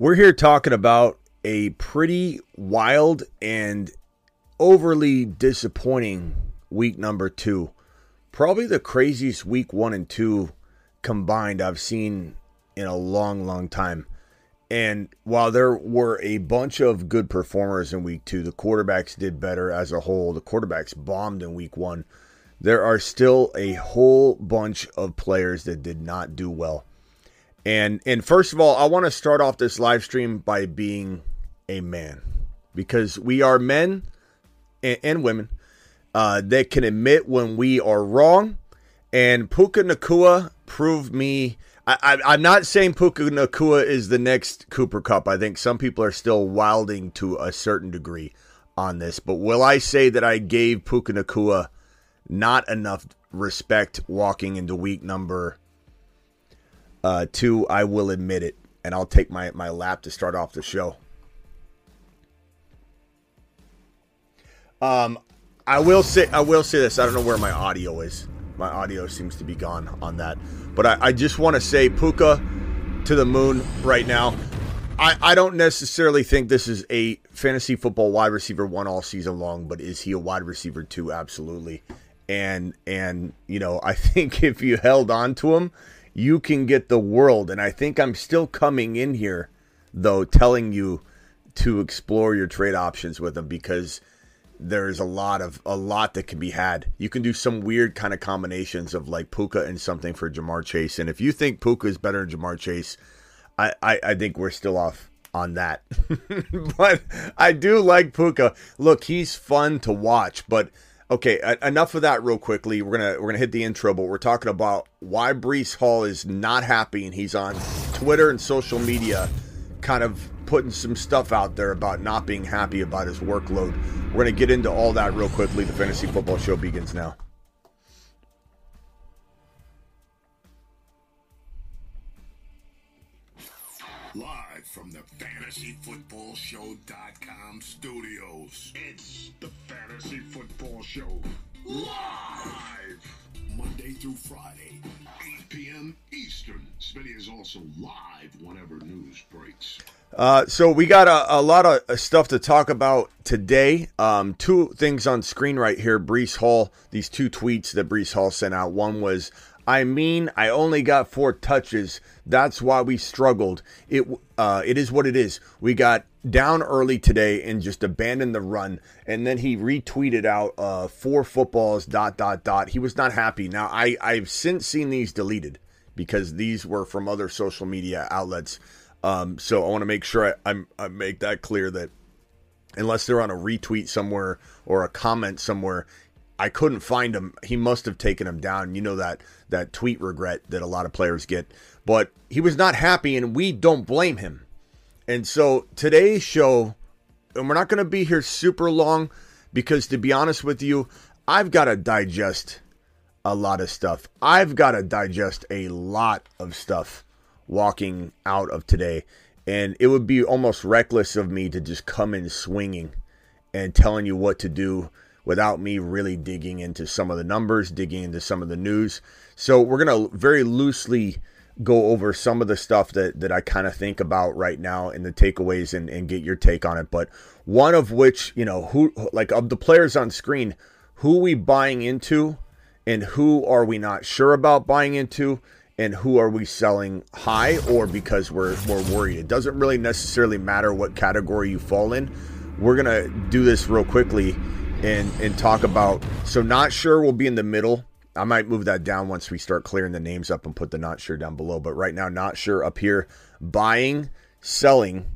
We're here talking about a pretty wild and overly disappointing week number two. Probably the craziest week one and two combined I've seen in a long, long time. And while there were a bunch of good performers in week two, the quarterbacks did better as a whole. The quarterbacks bombed in week one. There are still a whole bunch of players that did not do well. And and first of all, I want to start off this live stream by being a man because we are men and, and women uh, that can admit when we are wrong. And Puka Nacua proved me. I, I, am not saying Puka Nacua is the next Cooper Kupp. I think some people are still wilding to a certain degree on this. But will I say that I gave Puka Nacua not enough respect walking into week number uh, two, I will admit it, and I'll take my, my lap to start off the show. Um, I will say I will say this. I don't know where my audio is. My audio seems to be gone on that, but I, I just want to say Puka to the moon right now. I, I don't necessarily think this is a fantasy football wide receiver one all season long, but is he a wide receiver two? Absolutely. And and you know I think if you held on to him you can get the world. And I think I'm still coming in here, though, telling you to explore your trade options with them because there's a lot of a lot that can be had. You can do some weird kind of combinations of like Puka and something for Ja'Marr Chase. And if you think Puka is better than Ja'Marr Chase, I, I, I think we're still off on that. but I do like Puka. Look, he's fun to watch, but Okay, enough of that real quickly. We're gonna we're gonna hit the intro, but we're talking about why Breece Hall is not happy, and he's on Twitter and social media, kind of putting some stuff out there about not being happy about his workload. We're gonna get into all that real quickly. The fantasy football show begins now. Live from the FantasyFootballShow.com studios, it's the Fantasy Football Show. Live! Monday through Friday, 8 p.m. Eastern. Smitty is also live whenever news breaks. Uh, so we got a, a lot of uh, stuff to talk about today. Um, two things on screen right here. Breece Hall, these two tweets that Breece Hall sent out. One was, I mean, I only got four touches. That's why we struggled. It uh, it is what it is. We got down early today and just abandoned the run, and then he retweeted out uh, four footballs dot dot dot. He was not happy. Now I I've since seen these deleted because these were from other social media outlets. Um, so I want to make sure I, I, I make that clear that unless they're on a retweet somewhere or a comment somewhere, I couldn't find him. He must have taken him down. You know that that tweet regret that a lot of players get. But he was not happy, and we don't blame him. And so today's show, and we're not going to be here super long because to be honest with you, I've got to digest a lot of stuff. I've got to digest a lot of stuff walking out of today. And it would be almost reckless of me to just come in swinging and telling you what to do without me really digging into some of the numbers, digging into some of the news. So we're going to very loosely go over some of the stuff that, that I kind of think about right now and the takeaways and, and get your take on it. But one of which, you know, who like of the players on screen, who we buying into and who are we not sure about buying into and who are we selling high or because we're, we're worried. It doesn't really necessarily matter what category you fall in. We're to do this real quickly and and talk about. So not sure we'll be in the middle. I might move that down once we start clearing the names up and put the not sure down below. But right now, not sure up here. Buying, selling,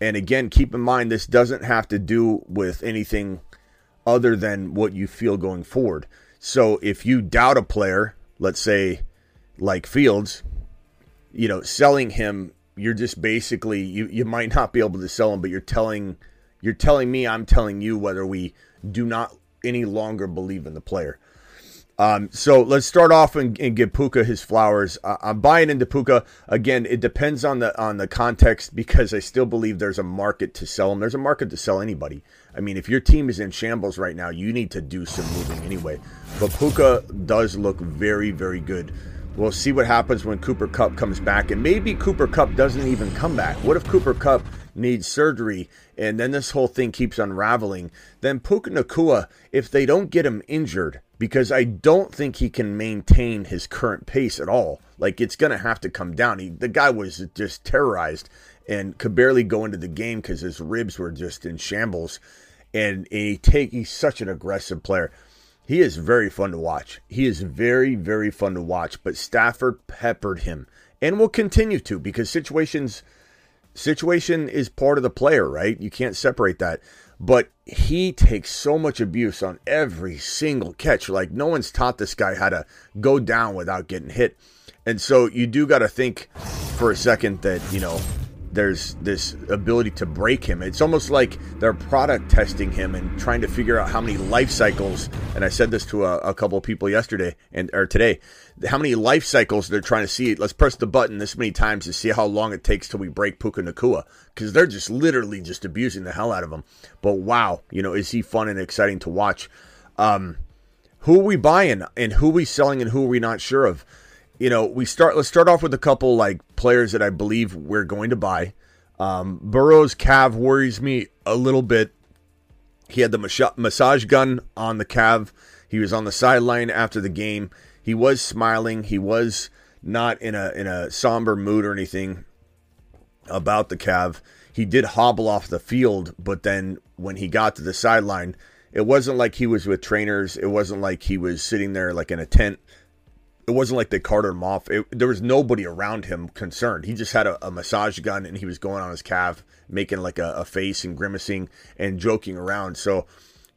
and again, keep in mind this doesn't have to do with anything other than what you feel going forward. So if you doubt a player, let's say like Fields, you know, selling him, you're just basically you you might not be able to sell him, but you're telling you're telling me, I'm telling you whether we do not any longer believe in the player. Um, so let's start off and, and give Puka his flowers. Uh, I'm buying into Puka again. It depends on the on the context because I still believe there's a market to sell him. There's a market to sell anybody. I mean, if your team is in shambles right now, you need to do some moving anyway. But Puka does look very very good. We'll see what happens when Cooper Kupp comes back, and maybe Cooper Kupp doesn't even come back. What if Cooper Kupp needs surgery and then this whole thing keeps unraveling? Then Puka Nacua, if they don't get him injured because I don't think he can maintain his current pace at all. Like it's to have to come down. He, the guy was just terrorized and could barely go into the game because his ribs were just in shambles. And he take he's such an aggressive player. He is very fun to watch. He is very very fun to watch. But Stafford peppered him and will continue to because situations situation is part of the player, right? You can't separate that but he takes so much abuse on every single catch. Like no one's taught this guy how to go down without getting hit. And so you do got to think for a second that, you know, there's this ability to break him. It's almost like they're product testing him and trying to figure out how many life cycles. And I said this to a, a couple of people yesterday and or today, how many life cycles they're trying to see. Let's press the button this many times to see how long it takes till we break Puka Nacua because they're just literally just abusing the hell out of him. But wow, you know, is he fun and exciting to watch? Um, who are we buying and who are we selling and who are we not sure of? you know, we start. Let's start off with a couple like players that I believe we're going to buy. Um, Burrow's calf worries me a little bit. He had the massage gun on the calf. He was on the sideline after the game. He was smiling. He was not in a in a somber mood or anything about the calf. He did hobble off the field, but then when he got to the sideline, it wasn't like he was with trainers. It wasn't like he was sitting there like in a tent it wasn't like they carted him off. It, there was nobody around him concerned. He just had a, a, massage gun and he was going on his calf, making like a, a, face and grimacing and joking around. So,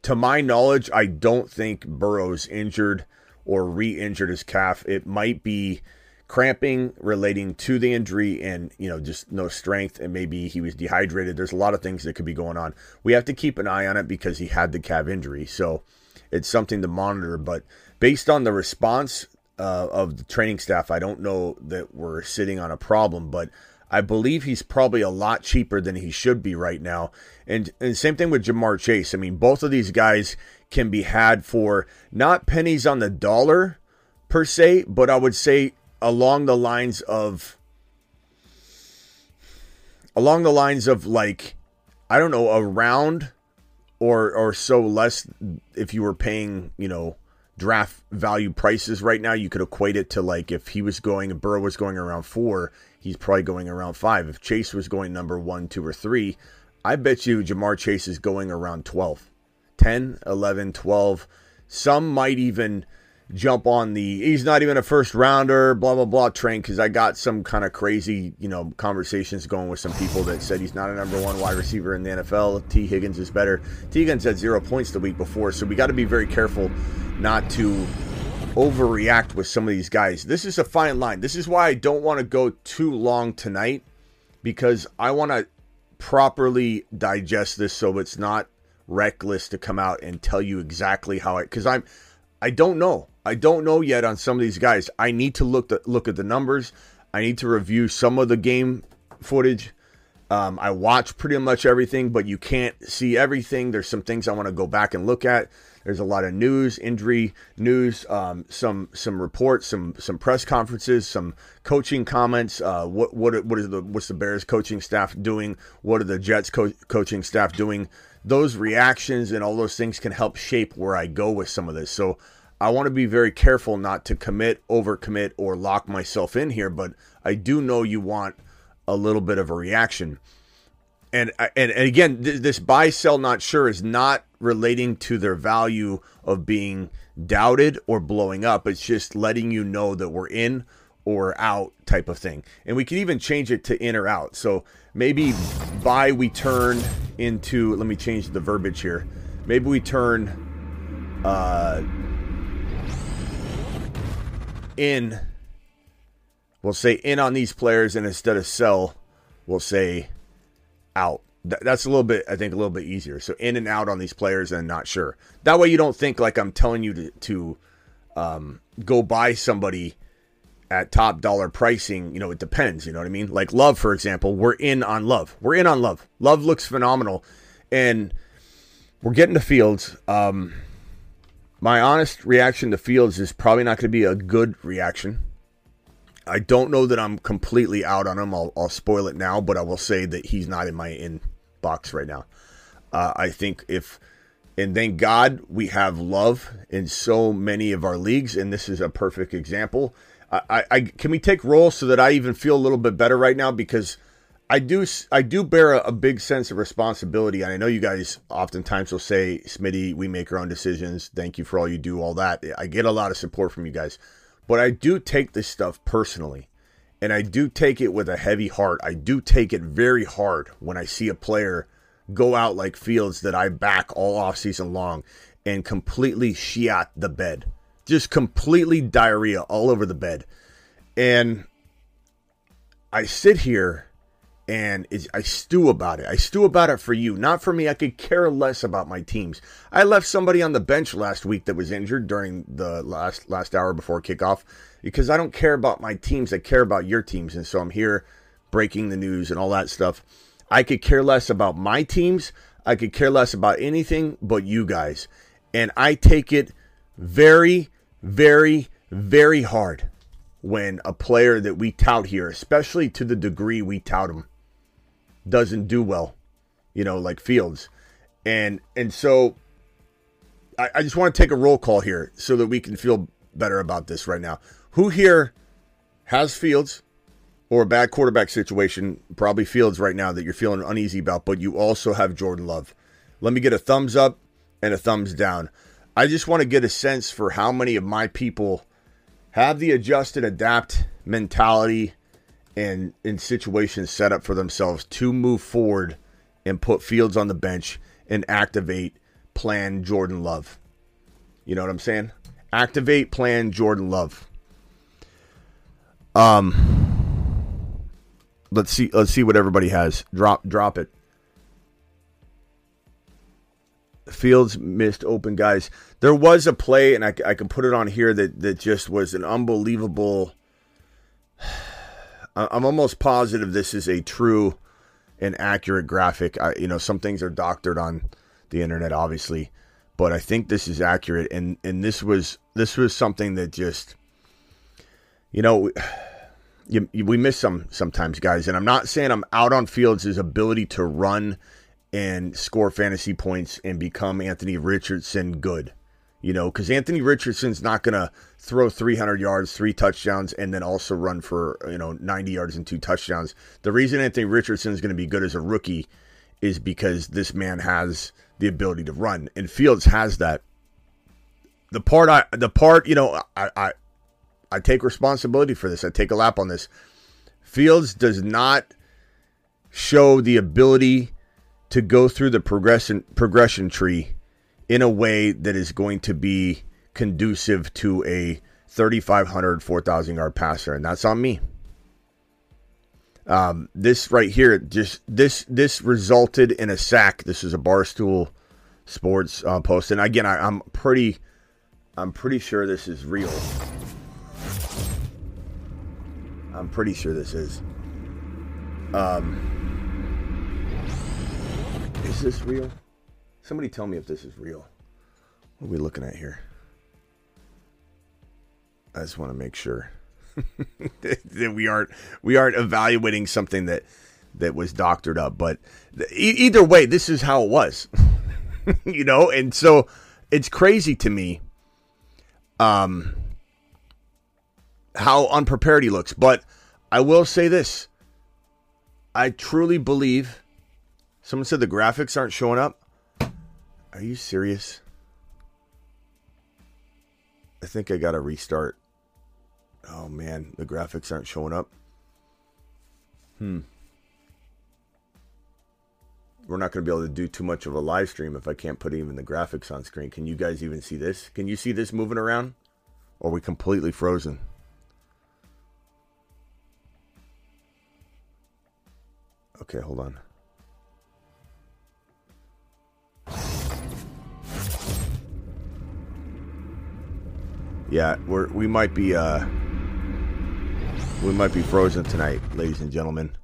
to my knowledge, I don't think Burrow's injured or re injured his calf. It might be cramping relating to the injury and, you know, just no strength and maybe he was dehydrated. There's a lot of things that could be going on. We have to keep an eye on it because he had the calf injury. So, it's something to monitor. But based on the response uh, of the training staff, I don't know that we're sitting on a problem, but I believe he's probably a lot cheaper than he should be right now. And and same thing with Ja'Marr Chase. I mean, both of these guys can be had for not pennies on the dollar per se, but I would say along the lines of along the lines of like I don't know, a round or or so less if you were paying, you know, draft value prices right now, you could equate it to like if he was going, Burrow was going around four, he's probably going around five. If Chase was going number one, two, or three, I bet you Ja'Marr Chase is going around 12, 10, 11, 12. Some might even jump on the he's not even a first rounder, blah blah blah train because I got some kind of crazy, you know, conversations going with some people that said he's not a number one wide receiver in the NFL. Tee Higgins is better. Tee Higgins had zero points the week before, so we got to be very careful not to overreact with some of these guys. This is a fine line. This is why I don't want to go too long tonight because I want to properly digest this so it's not reckless to come out and tell you exactly how I because I'm I don't know. I don't know yet on some of these guys. I need to look the, look at the numbers. I need to review some of the game footage. Um, I watch pretty much everything, but you can't see everything. There's some things I want to go back and look at. There's a lot of news, injury news, um, some some reports, some some press conferences, some coaching comments. Uh, what what what is the what's the Bears coaching staff doing? What are the Jets co- coaching staff doing? Those reactions and all those things can help shape where I go with some of this. So I want to be very careful not to commit, overcommit, or lock myself in here. But I do know you want a little bit of a reaction. And and, and again, th- this buy sell not sure is not relating to their value of being doubted or blowing up. It's just letting you know that we're in or out type of thing. And we can even change it to in or out. So maybe buy we turn into let me change the verbiage here. Maybe we turn uh in We'll say in on these players, and instead of sell, we'll say out. Th- that's a little bit, I think, a little bit easier. So in and out on these players, and not sure. That way, you don't think like I'm telling you to, to um, go buy somebody at top dollar pricing. You know, it depends. You know what I mean? Like Love, for example, we're in on Love. We're in on Love. Love looks phenomenal, and we're getting to Fields. Um, my honest reaction to Fields is probably not going to be a good reaction. I don't know that I'm completely out on him. I'll, I'll spoil it now, but I will say that he's not in my inbox right now. Uh, I think if, and thank God we have love in so many of our leagues, and this is a perfect example. I, I can we take roll so that I even feel a little bit better right now because I do I do bear a, a, big sense of responsibility, and I know you guys oftentimes will say, "Smitty, we make our own decisions. Thank you for all you do, all that." I get a lot of support from you guys, but I do take this stuff personally, and I do take it with a heavy heart. I do take it very hard when I see a player go out like Fields that I back all off season long and completely shiat the bed just completely diarrhea all over the bed. And I sit here and I stew about it. I stew about it for you, not for me. I could care less about my teams. I left somebody on the bench last week that was injured during the last last hour before kickoff because I don't care about my teams. I care about your teams, and so I'm here breaking the news and all that stuff. I could care less about my teams. I could care less about anything but you guys, and I take it very very, very hard when a player that we tout here, especially to the degree we tout him, doesn't do well, you know, like Fields. And and so I, I just want to take a roll call here so that we can feel better about this right now. Who here has Fields or a bad quarterback situation? Probably Fields right now that you're feeling uneasy about, but you also have Jordan Love. Let me get a thumbs up and a thumbs down. I just want to get a sense for how many of my people have the adjust and adapt mentality and in situations set up for themselves to move forward and put Fields on the bench and activate plan Jordan Love. You know what I'm saying? Activate plan Jordan Love. Um let's see let's see what everybody has. Drop drop it. Fields missed open guys. There was a play, and I, I can put it on here that that just was an unbelievable. I'm almost positive this is a true and accurate graphic. I, you know, some things are doctored on the internet, obviously, but I think this is accurate. And and this was this was something that just, you know. You, you, we miss some sometimes, guys, and I'm not saying I'm out on Fields' ability to run and score fantasy points and become Anthony Richardson good. You know, because Anthony Richardson's not going to throw 300 yards, three touchdowns, and then also run for, you know, 90 yards and two touchdowns. The reason Anthony Richardson is going to be good as a rookie is because this man has the ability to run, and Fields has that. The part I, the part, you know, I, I, I take responsibility for this. I take a lap on this. Fields does not show the ability to go through the progression progression tree in a way that is going to be conducive to a 3,500, 4,000 yard passer, and that's on me. Um, this right here, just this this resulted in a sack. This is a barstool sports uh, post, and again, I, I'm pretty, I'm pretty sure this is real. I'm pretty sure this is. Um, is this real? Somebody tell me if this is real. What are we looking at here? I just want to make sure that we aren't we aren't evaluating something that that was doctored up. But either way, this is how it was, you know. And so it's crazy to me, um, how unprepared he looks. But I will say this: I truly believe Someone said the graphics aren't showing up. Are you serious? I think I got to restart. Oh man, the graphics aren't showing up. Hmm. We're not going to be able to do too much of a live stream if I can't put even the graphics on screen. Can you guys even see this? Can you see this moving around? Or are we completely frozen? Okay, hold on. Yeah, we're we might be uh we might be frozen tonight, ladies and gentlemen.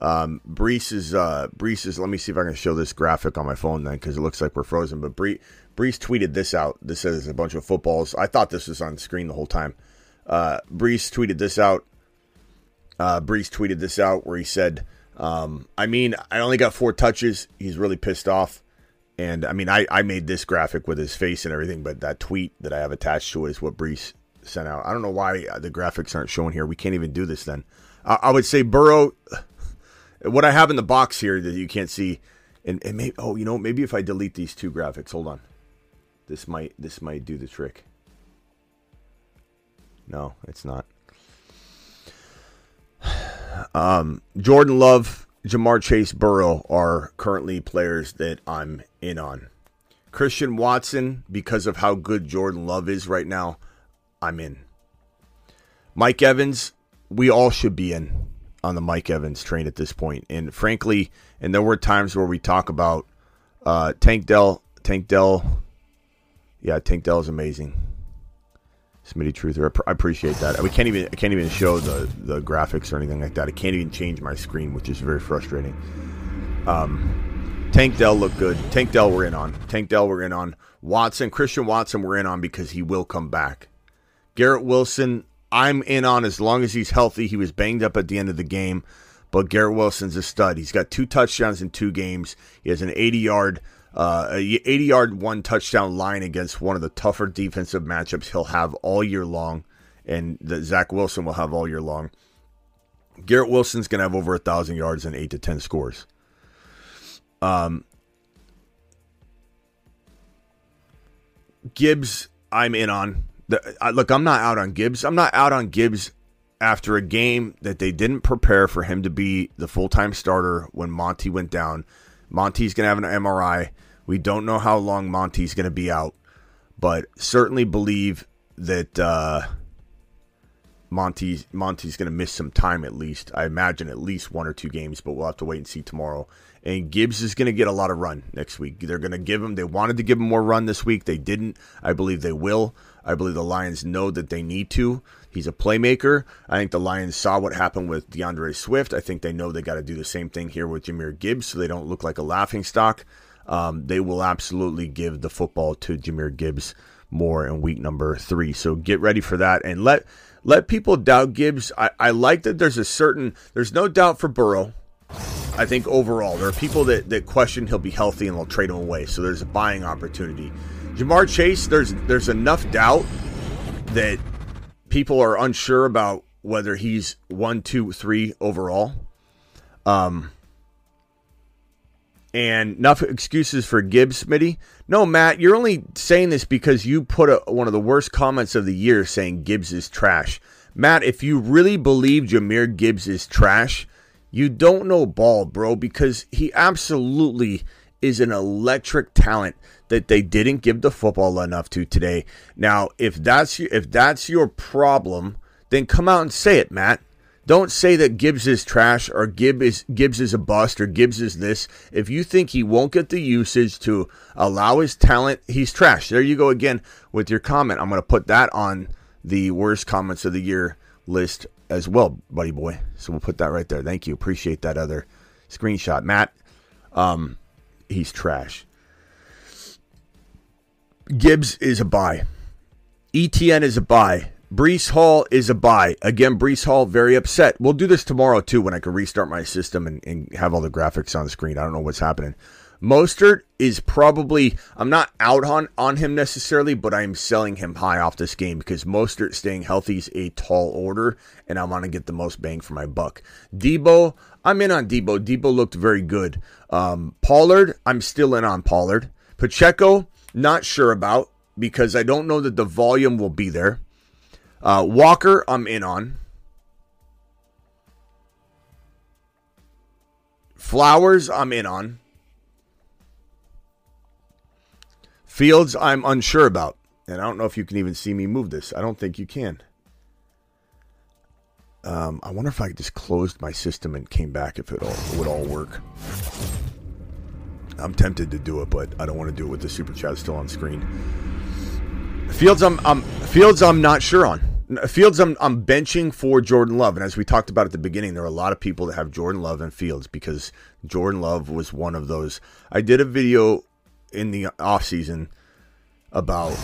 Um, Breece is uh, Breece is. Let me see if I can show this graphic on my phone then, because it looks like we're frozen. But Bree, Breece tweeted this out. This says a bunch of footballs. I thought this was on screen the whole time. Uh, Breece tweeted this out. Uh, Breece tweeted this out where he said, um, "I mean, I only got four touches. He's really pissed off." And I mean, I, I made this graphic with his face and everything, but that tweet that I have attached to it is what Breece sent out. I don't know why the graphics aren't shown here. We can't even do this then. I, I would say Burrow what I have in the box here that you can't see, and, and maybe oh you know maybe if I delete these two graphics, hold on, this might this might do the trick. No, it's not. Um, Jordan Love, Ja'Marr Chase, Burrow are currently players that I'm in on. Christian Watson, because of how good Jordan Love is right now, I'm in. Mike Evans, we all should be in on the Mike Evans train at this point. And frankly, and there were times where we talk about uh, Tank Dell. Tank Dell, yeah, Tank Dell is amazing. Smitty Truther, I appreciate that. We can't even I can't even show the the graphics or anything like that. I can't even change my screen, which is very frustrating. Um, Tank Dell looked good. Tank Dell we're in on. Tank Dell we're in on. Watson, Christian Watson we're in on because he will come back. Garrett Wilson, I'm in on as long as he's healthy. He was banged up at the end of the game, but Garrett Wilson's a stud. He's got two touchdowns in two games. He has an 80 yard, uh, 80 yard one touchdown line against one of the tougher defensive matchups he'll have all year long, and that Zach Wilson will have all year long. Garrett Wilson's going to have over a thousand yards and eight to ten scores. Um, Gibbs, I'm in on. The, I, look, I'm not out on Gibbs. I'm not out on Gibbs after a game that they didn't prepare for him to be the full time starter when Monty went down. Monty's going to have an MRI. We don't know how long Monty's going to be out, but certainly believe that uh, Monty's Monty's going to miss some time at least. I imagine at least one or two games, but we'll have to wait and see tomorrow. And Gibbs is going to get a lot of run next week. They're going to give him. They wanted to give him more run this week. They didn't. I believe they will. I believe the Lions know that they need to. He's a playmaker. I think the Lions saw what happened with DeAndre Swift. I think they know they got to do the same thing here with Jahmyr Gibbs so they don't look like a laughing stock. Um, they will absolutely give the football to Jahmyr Gibbs more in week number three. So get ready for that and let let people doubt Gibbs. I, I like that there's a certain there's no doubt for Burrow. I think overall there are people that, that question he'll be healthy and they'll trade him away. So there's a buying opportunity. Ja'Marr Chase, there's there's enough doubt that people are unsure about whether he's one, two, three overall. Um, and enough excuses for Gibbs, Smitty. No, Matt, you're only saying this because you put a, one of the worst comments of the year saying Gibbs is trash. Matt, if you really believe Jahmyr Gibbs is trash, you don't know ball, bro, because he absolutely is an electric talent that they didn't give the football enough to today. Now, if that's if that's your problem, then come out and say it, Matt. Don't say that Gibbs is trash or Gibbs is Gibbs is a bust or Gibbs is this. If you think he won't get the usage to allow his talent, he's trash. There you go again with your comment. I'm going to put that on the worst comments of the year list as well, buddy boy. So we'll put that right there. Thank you. Appreciate that other screenshot, Matt. Um, he's trash. Gibbs is a buy. ETN is a buy. Breece Hall is a buy. Again, Breece Hall very upset. We'll do this tomorrow too when I can restart my system and, and have all the graphics on the screen. I don't know what's happening. Mostert is probably I'm not out on on him necessarily, but I'm selling him high off this game because Mostert staying healthy is a tall order, and I want to get the most bang for my buck. Deebo, I'm in on Deebo. Deebo looked very good. Um, Pollard, I'm still in on Pollard. Pacheco, not sure about because I don't know that the volume will be there. Uh, Walker, I'm in on. Flowers, I'm in on. Fields, I'm unsure about. And I don't know if you can even see me move this. I don't think you can. Um, I wonder if I just closed my system and came back if it all it would all work. I'm tempted to do it, but I don't want to do it with the super chat still on screen. Fields, I'm, I'm Fields, I'm not sure on. Fields, I'm, I'm benching for Jordan Love, and as we talked about at the beginning, there are a lot of people that have Jordan Love and Fields because Jordan Love was one of those. I did a video in the off season about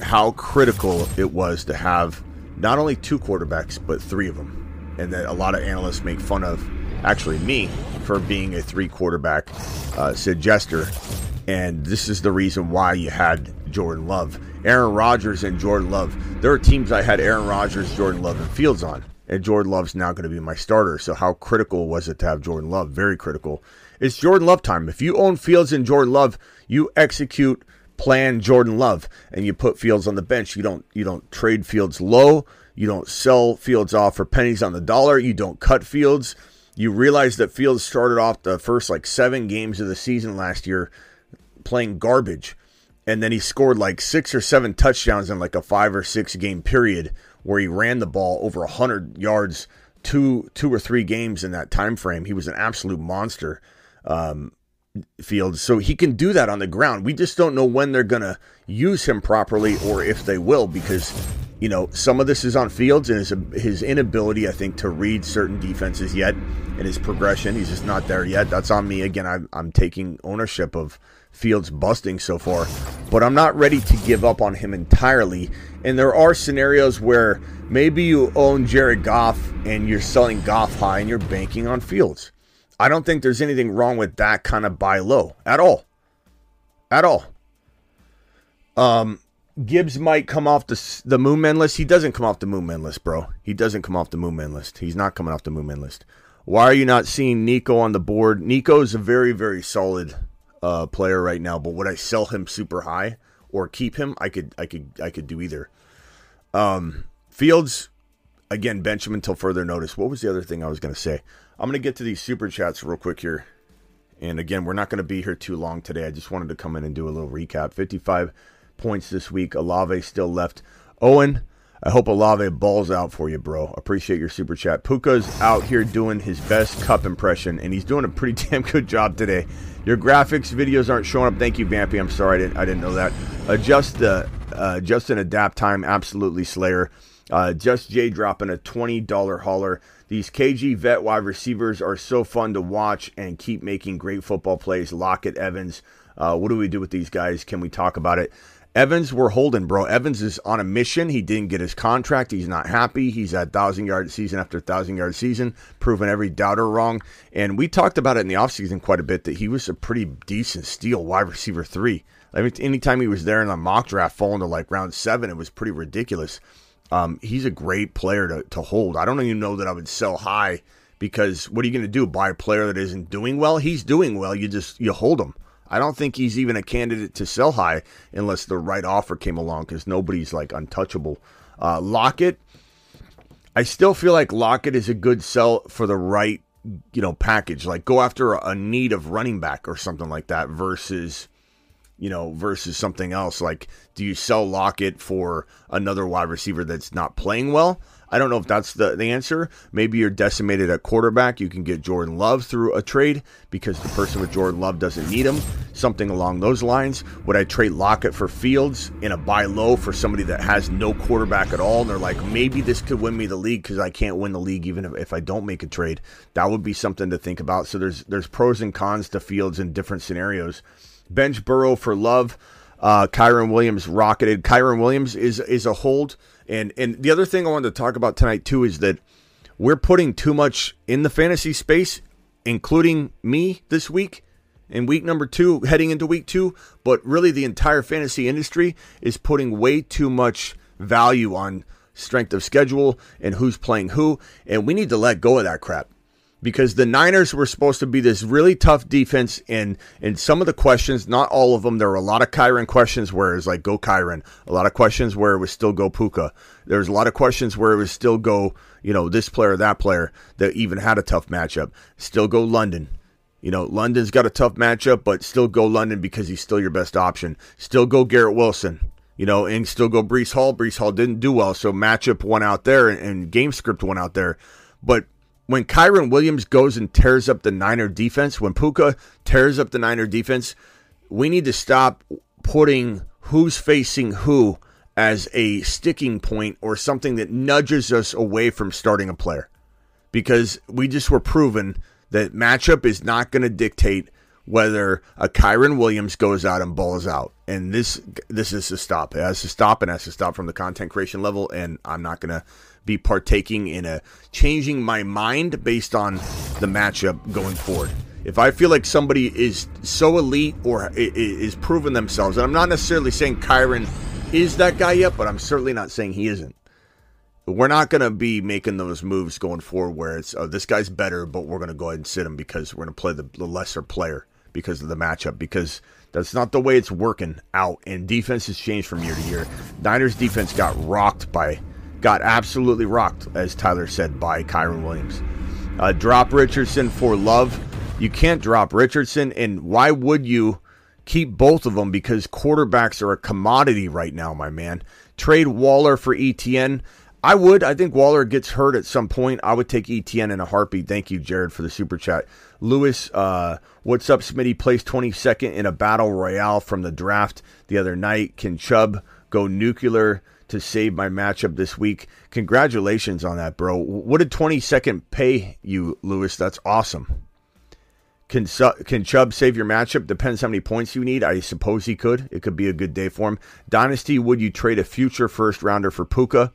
how critical it was to have not only two quarterbacks but three of them, and that a lot of analysts make fun of actually me for being a three quarterback uh, suggester, and this is the reason why you had Jordan Love, Aaron Rodgers, and Jordan Love. There are teams I had Aaron Rodgers, Jordan Love, and Fields on, and Jordan Love's now going to be my starter. So how critical was it to have Jordan Love? Very critical. It's Jordan Love time. If you own Fields and Jordan Love, you execute plan Jordan Love and you put Fields on the bench. You don't you don't trade Fields low. You don't sell Fields off for pennies on the dollar. You don't cut Fields. You realize that Fields started off the first like seven games of the season last year playing garbage. And then he scored like six or seven touchdowns in like a five or six game period where he ran the ball over 100 yards two two or three games in that time frame. He was an absolute monster. Um, Fields, so he can do that on the ground. We just don't know when they're going to use him properly or if they will because you know some of this is on Fields and his his inability I think to read certain defenses yet and his progression. He's just not there yet. That's on me again. I'm I'm taking ownership of Fields busting so far, but I'm not ready to give up on him entirely. And there are scenarios where maybe you own Jared Goff and you're selling Goff high and you're banking on Fields. I don't think there's anything wrong with that kind of buy low at all. At all. Um, Gibbs might come off the the Moon Man list. He doesn't come off the Moon Man list, bro. He doesn't come off the Moon Man list. He's not coming off the Moon Man list. Why are you not seeing Nico on the board? Nico is a very very solid uh, player right now, but would I sell him super high or keep him? I could I could I could do either. Um, Fields again bench him until further notice. What was the other thing I was going to say? I'm going to get to these super chats real quick here. And again, we're not going to be here too long today. I just wanted to come in and do a little recap. 55 points this week. Olave still left. Owen, I hope Olave balls out for you, bro. Appreciate your super chat. Puka's out here doing his best Kupp impression, and he's doing a pretty damn good job today. Your graphics videos aren't showing up. Thank you, Vampy. I'm sorry I didn't, I didn't know that. Adjust the uh, just an adapt time. Absolutely Slayer. Uh, just Jay dropping a $20 hauler. These KG vet wide receivers are so fun to watch and keep making great football plays. Lockett, Evans. Uh, what do we do with these guys? Can we talk about it? Evans, we're holding, bro. Evans is on a mission. He didn't get his contract. He's not happy. He's at thousand yard season after thousand yard season, proving every doubter wrong. And we talked about it in the offseason quite a bit that he was a pretty decent steal wide receiver three. I mean, anytime he was there in the mock draft, falling to like round seven, it was pretty ridiculous. Um, he's a great player to, to hold. I don't even know that I would sell high because what are you going to do? Buy a player that isn't doing well? He's doing well. You just you hold him. I don't think he's even a candidate to sell high unless the right offer came along because nobody's like untouchable. Uh, Lockett, I still feel like Lockett is a good sell for the right you know package. Like go after a, a need of running back or something like that versus you know, versus something else. Like, do you sell Lockett for another wide receiver that's not playing well? I don't know if that's the, the answer. Maybe you're decimated at quarterback. You can get Jordan Love through a trade because the person with Jordan Love doesn't need him. Something along those lines. Would I trade Lockett for Fields in a buy low for somebody that has no quarterback at all? And they're like, maybe this could win me the league because I can't win the league even if, if I don't make a trade. That would be something to think about. So there's there's pros and cons to Fields in different scenarios bench Burrow for Love. Uh, Kyren Williams rocketed. Kyren Williams is is a hold. And and the other thing I wanted to talk about tonight too is that we're putting too much in the fantasy space, including me this week in week number two, heading into week two. But really, the entire fantasy industry is putting way too much value on strength of schedule and who's playing who. And we need to let go of that crap because the Niners were supposed to be this really tough defense and and some of the questions, not all of them, there were a lot of Kyren questions where it was like go Kyren, a lot of questions where it was still go Puka. There was a lot of questions where it was still go, you know, this player, that player that even had a tough matchup. Still go London. You know, London's got a tough matchup, but still go London because he's still your best option. Still go Garrett Wilson. You know, and still go Breece Hall. Breece Hall didn't do well, so matchup went out there and game script went out there. But when Kyren Williams goes and tears up the Niner defense, when Puka tears up the Niner defense, we need to stop putting who's facing who as a sticking point or something that nudges us away from starting a player. Because we just were proven that matchup is not going to dictate whether a Kyren Williams goes out and balls out. And this this is to stop. It has to stop and has to stop from the content creation level. And I'm not going to be partaking in a changing my mind based on the matchup going forward. If I feel like somebody is so elite or is proven themselves, and I'm not necessarily saying Kyren is that guy yet, but I'm certainly not saying he isn't. We're not going to be making those moves going forward where it's, oh, this guy's better, but we're going to go ahead and sit him because we're going to play the, the lesser player because of the matchup, because that's not the way it's working out. And defense has changed from year to year. Niners defense got rocked by, got absolutely rocked, as Tyler said, by Kyren Williams. Uh, drop Richardson for love. You can't drop Richardson, and why would you? keep both of them because quarterbacks are a commodity right now, my man. Trade Waller for ETN. I would. I think Waller gets hurt at some point. I would take ETN in a heartbeat. Thank you, Jared, for the super chat. Lewis, uh, what's up, Smitty? Placed 22nd in a battle royale from the draft the other night. Can Chubb go nuclear to save my matchup this week? Congratulations on that, bro. What did 22nd pay you, Lewis? That's awesome. Can can Chubb save your matchup? Depends how many points you need. I suppose he could. It could be a good day for him. Dynasty, would you trade a future first rounder for Puka?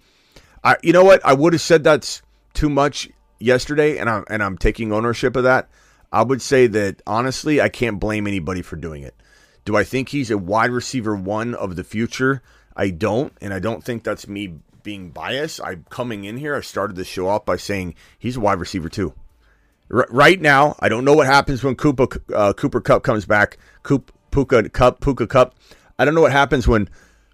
I, you know what? I would have said that's too much yesterday, and I'm and I'm taking ownership of that. I would say that honestly, I can't blame anybody for doing it. Do I think he's a wide receiver one of the future? I don't, and I don't think that's me being biased. I'm coming in here. I started the show off by saying he's a wide receiver too. R- right now, I don't know what happens when Cooper, uh, Cooper Kupp comes back. Coop, Puka Kupp, Puka Cup. I don't know what happens when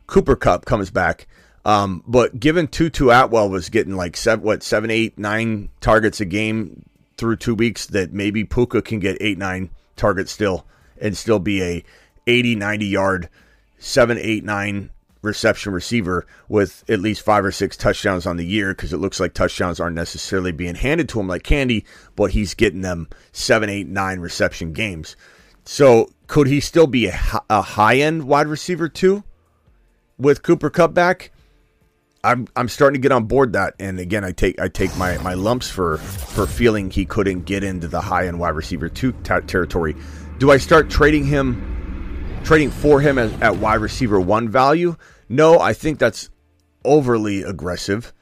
Cooper Kupp comes back. Um, but given Tutu Atwell was getting like seven, what seven, eight, nine targets a game through two weeks, that maybe Puka can get eight, nine targets still and still be a 80, 90 yard, seven, eight, nine reception receiver with at least five or six touchdowns on the year because it looks like touchdowns aren't necessarily being handed to him like candy, but he's getting them seven, eight, nine reception games. So could he still be a, a high end wide receiver too with Cooper Kupp back? I'm I'm starting to get on board that, and again, I take I take my, my lumps for for feeling he couldn't get into the high end wide receiver two t- territory. Do I start trading him trading for him as, at wide receiver one value. No, I think that's overly aggressive.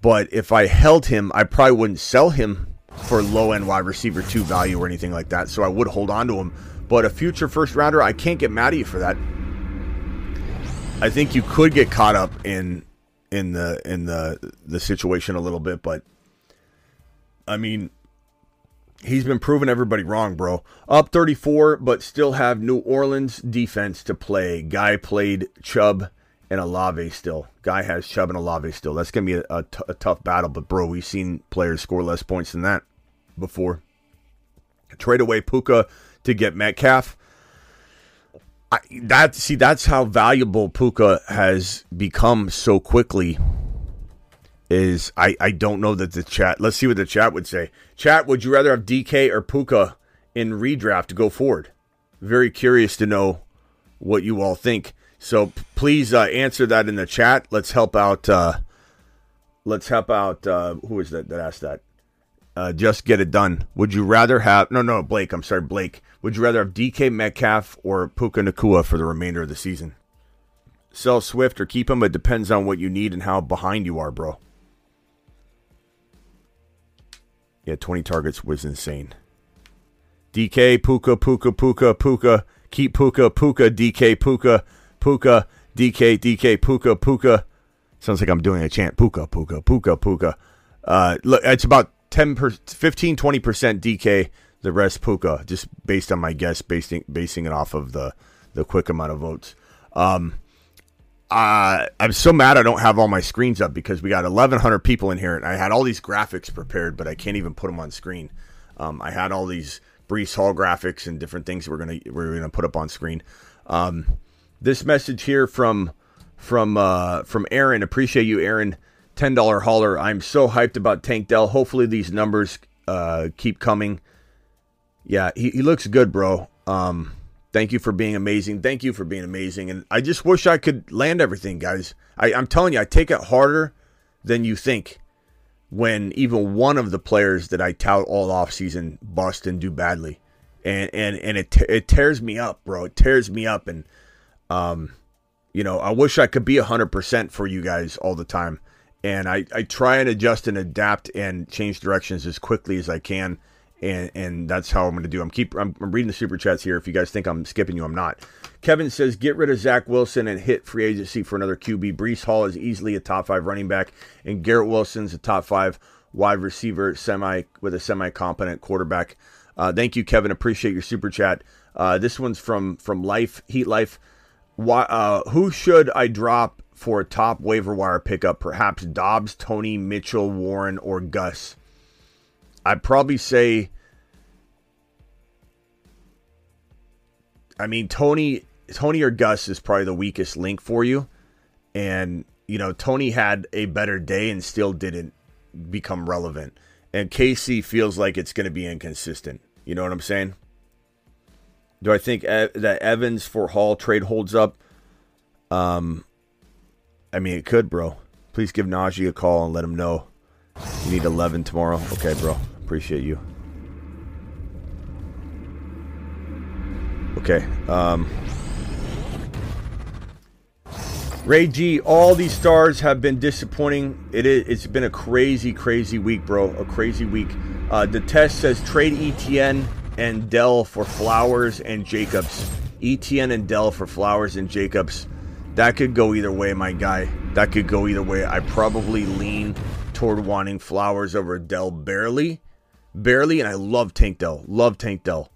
But if I held him, I probably wouldn't sell him for low end wide receiver two value or anything like that. So I would hold on to him. But a future first rounder, I can't get mad at you for that. I think you could get caught up in in the in the the situation a little bit, but I mean, he's been proving everybody wrong, bro. Up 34, but still have New Orleans defense to play. Guy played Chubb and Olave still. Guy has Chubb and Olave still. That's going to be a, a, t- a tough battle, but bro, we've seen players score less points than that before. Trade away Puka to get Metcalf. I, that see that's how valuable Puka has become so quickly is I, I don't know that the chat. Let's see what the chat would say. Chat, would you rather have DK or Puka in redraft to go forward? Very curious to know what you all think. So p- please uh, answer that in the chat. Let's help out. Uh, let's help out. Uh, who is that that asked that? Uh, just get it done. Would you rather have no no Blake? I'm sorry Blake. Would you rather have DK Metcalf or Puka Nacua for the remainder of the season? Sell Swift or keep him. It depends on what you need and how behind you are, bro. Yeah, 20 targets was insane. DK, Puka, Puka, Puka, Puka, keep Puka, Puka, DK, Puka, Puka, DK, DK, Puka, Puka. Sounds like I'm doing a chant. Puka, Puka, Puka, Puka. Uh, look, it's about 10 per, 15, 20% DK, the rest Puka, just based on my guess, basing, basing it off of the, the quick amount of votes. Um, uh, I'm so mad I don't have all my screens up because we got 1,100 people in here, and I had all these graphics prepared, but I can't even put them on screen. Um, I had all these Breece Hall graphics and different things we're gonna we're gonna put up on screen. Um, this message here from from uh, from Aaron, appreciate you, Aaron. $10 hauler. I'm so hyped about Tank Dell. Hopefully these numbers uh, keep coming. Yeah, he, he looks good, bro. Um, thank you for being amazing. Thank you for being amazing. And I just wish I could land everything, guys. I, I'm telling you, I take it harder than you think when even one of the players that I tout all off season bust and do badly. And and and it it tears me up, bro. It tears me up and um you know, I wish I could be 100% for you guys all the time. And I, I try and adjust and adapt and change directions as quickly as I can. And, and that's how I'm going to do. I'm keep I'm, I'm reading the super chats here. If you guys think I'm skipping you, I'm not. Kevin says, get rid of Zach Wilson and hit free agency for another QB. Breece Hall is easily a top five running back, and Garrett Wilson's a top five wide receiver, semi with a semi competent quarterback. Uh, thank you, Kevin. Appreciate your super chat. Uh, this one's from from Life Heat Life. Why? Uh, who should I drop for a top waiver wire pickup? Perhaps Dobbs, Tony, Mitchell, Warren, or Gus. I'd probably say. I mean, Tony, Tony or Gus is probably the weakest link for you, and you know Tony had a better day and still didn't become relevant, and KC feels like it's going to be inconsistent. You know what I'm saying? Do I think that Evans for Hall trade holds up? Um, I mean, it could, bro. Please give Najee a call and let him know you need 11 tomorrow. Okay, bro. Appreciate you. Okay. Um, Ray G, all these stars have been disappointing. It is, it's been a crazy, crazy week, bro. A crazy week. Uh, the test says trade ETN and Dell for Flowers and Jacobs. ETN and Dell for Flowers and Jacobs. That could go either way, my guy. That could go either way. I probably lean toward wanting Flowers over Dell barely. Barely, and I love Tank Dell. Love Tank Dell.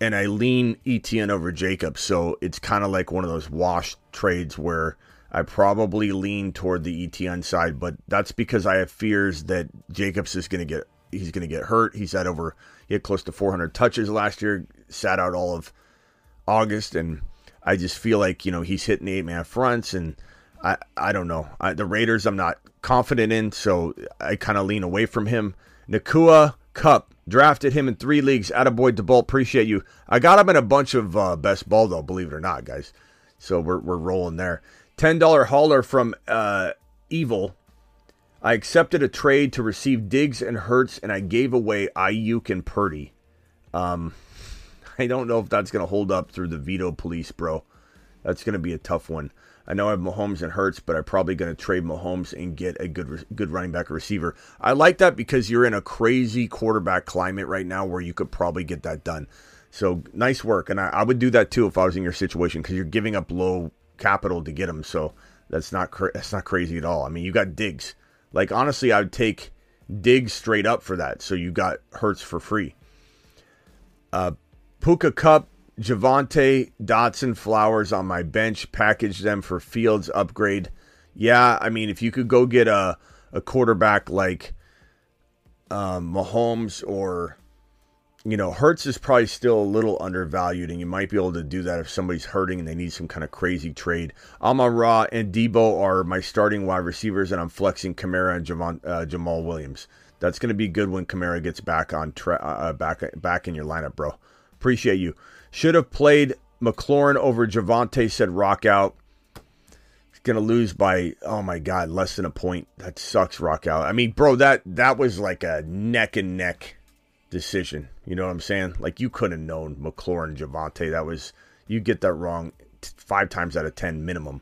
And I lean ETN over Jacobs. So it's kind of like one of those wash trades where I probably lean toward the ETN side, but that's because I have fears that Jacobs is going to get he's going to get hurt. He's had over he had close to 400 touches last year, sat out all of August, and I just feel like you know he's hitting the eight man fronts, and I I don't know I, the Raiders I'm not confident in, so I kind of lean away from him. Nacua Kupp drafted him in three leagues. Attaboy DeBolt, appreciate you. I got him in a bunch of uh, best ball though, believe it or not, guys. So we're we're rolling there. Ten dollar hauler from uh, Evil I accepted a trade to receive Diggs and Hurts, and I gave away Aiyuk and Purdy. Um, I don't know if that's going to hold up through the veto police, bro. That's going to be a tough one. I know I have Mahomes and Hurts, but I'm probably going to trade Mahomes and get a good good running back receiver. I like that because you're in a crazy quarterback climate right now where you could probably get that done. So nice work, and I, I would do that too if I was in your situation because you're giving up low capital to get them. So that's not cra- that's not crazy at all. I mean, you got Diggs. Like honestly, I would take Diggs straight up for that. So you got Hurts for free. Uh, Puka Kupp, Javonte, Dotson, Flowers on my bench. Package them for Fields upgrade. Yeah, I mean, if you could go get a a quarterback like um, Mahomes or you know, Hurts is probably still a little undervalued, and you might be able to do that if somebody's hurting and they need some kind of crazy trade. Amon Ra and Deebo are my starting wide receivers, and I'm flexing Kamara and uh, Jamaal Williams. That's going to be good when Kamara gets back on tra- uh, uh, back back in your lineup, bro. Appreciate you. Should have played McLaurin over Javonte. Said rock out. He's Going to lose by oh my god, less than a point. That sucks. Rock out. I mean, bro, that that was like a neck and neck decision. You know what I'm saying? Like you couldn't have known McLaurin Javonte. That was you get that wrong five times out of ten minimum.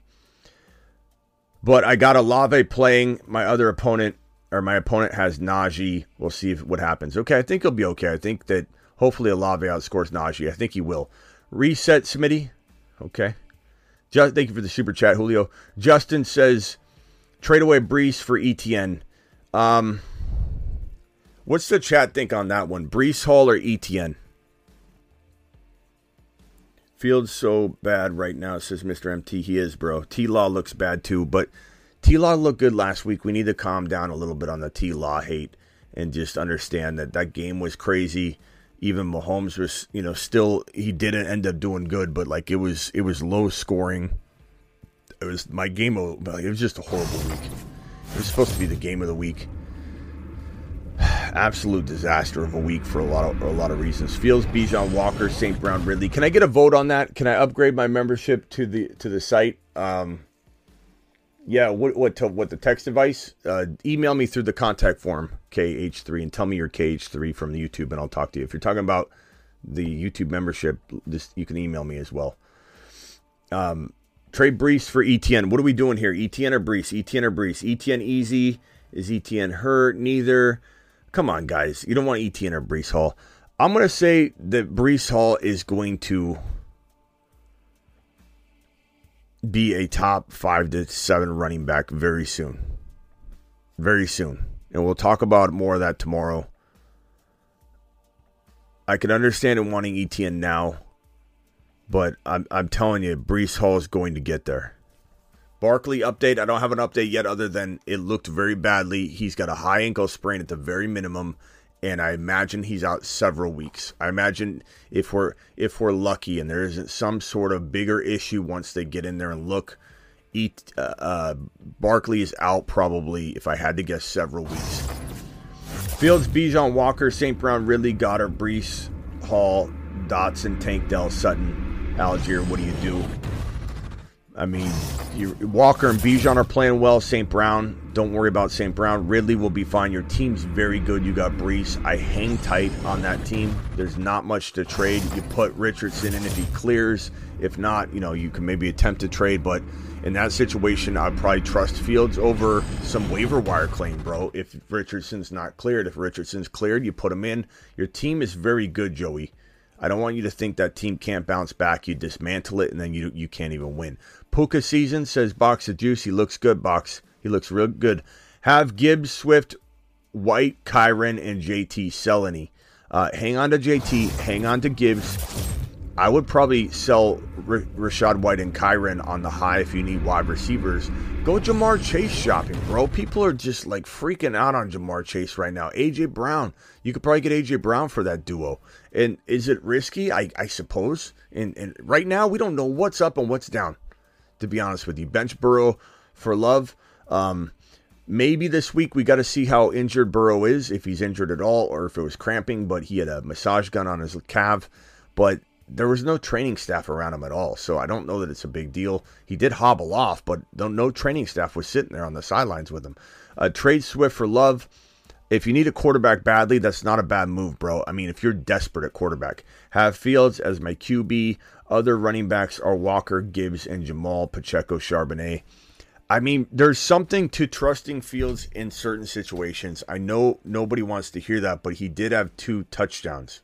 But I got Olave playing. My other opponent or my opponent has Najee. We'll see if, what happens. Okay, I think he'll be okay. I think that hopefully Olave outscores Najee. I think he will. Reset Smitty. Okay. Just, thank you for the super chat, Julio. Justin says trade away Breece for ETN. Um, What's the chat think on that one? Breece Hall or ETN? Feels so bad right now, says Mr. MT. He is, bro. T Law looks bad too, but T Law looked good last week. We need to calm down a little bit on the T Law hate and just understand that that game was crazy. Even Mahomes was, you know, still he didn't end up doing good, but like it was it was low scoring. It was my game. Of, it was just a horrible week. It was supposed to be the game of the week. Absolute disaster of a week for a lot of a lot of reasons. Fields, Bijan, Walker, St. Brown, Ridley. Can I get a vote on that? Can I upgrade my membership to the to the site? Um, yeah, what what to, what the text device? Uh, email me through the contact form KH3 and tell me you're KH3 from the YouTube, and I'll talk to you. If you're talking about the YouTube membership, this you can email me as well. Um, trade Breece for ETN. What are we doing here? ETN or Breece? ETN or Breece? ETN easy? Is ETN hurt? Neither. Come on, guys. You don't want ETN or Breece Hall. I'm going to say that Breece Hall is going to be a top five to seven running back very soon. Very soon. And we'll talk about more of that tomorrow. I can understand him wanting ETN now, but I'm, I'm telling you, Breece Hall is going to get there. Barkley update. I don't have an update yet, other than it looked very badly. He's got a high ankle sprain at the very minimum, and I imagine he's out several weeks. I imagine if we're if we're lucky and there isn't some sort of bigger issue once they get in there and look, eat uh, uh, Barkley is out probably. If I had to guess, several weeks. Fields, Bijan, Walker, St. Brown, Ridley, Goddard, Breece, Hall, Dotson, Tank, Dell, Sutton, Allgeier. What do you do? I mean, you, Walker and Bijan are playing well. St. Brown, don't worry about St. Brown. Ridley will be fine. Your team's very good. You got Breece. I hang tight on that team. There's not much to trade. You put Richardson in if he clears. If not, you know, you can maybe attempt to trade. But in that situation, I'd probably trust Fields over some waiver wire claim, bro. If Richardson's not cleared, if Richardson's cleared, you put him in. Your team is very good, Joey. I don't want you to think that team can't bounce back. You dismantle it and then you you can't even win. Puka season says Box of Juice. He looks good, Box. He looks real good. Have Gibbs, Swift, White, Kyren, and JT sell any. Uh, hang on to JT. Hang on to Gibbs. I would probably sell R- Rachaad White and Kyren on the high if you need wide receivers. Go Ja'Marr Chase shopping, bro. People are just like freaking out on Ja'Marr Chase right now. AJ Brown, you could probably get AJ Brown for that duo. And is it risky? I, I suppose. And, and right now, we don't know what's up and what's down to be honest with you. Bench Burrow for love. Um, maybe this week we got to see how injured Burrow is, if he's injured at all, or if it was cramping, but he had a massage gun on his calf. But there was no training staff around him at all, so I don't know that it's a big deal. He did hobble off, but no training staff was sitting there on the sidelines with him. Uh, trade Swift for love. If you need a quarterback badly, that's not a bad move, bro. I mean, if you're desperate at quarterback, have Fields as my QB. Other running backs are Walker, Gibbs, and Jamaal Pacheco Charbonnet. I mean, there's something to trusting Fields in certain situations. I know nobody wants to hear that, but he did have two touchdowns.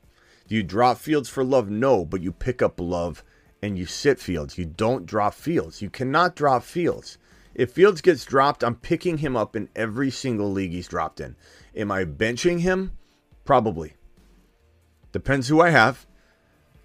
Do you drop Fields for love? No, but you pick up love and you sit Fields. You don't drop Fields. You cannot drop Fields. If Fields gets dropped, I'm picking him up in every single league he's dropped in. Am I benching him? Probably. Depends who I have.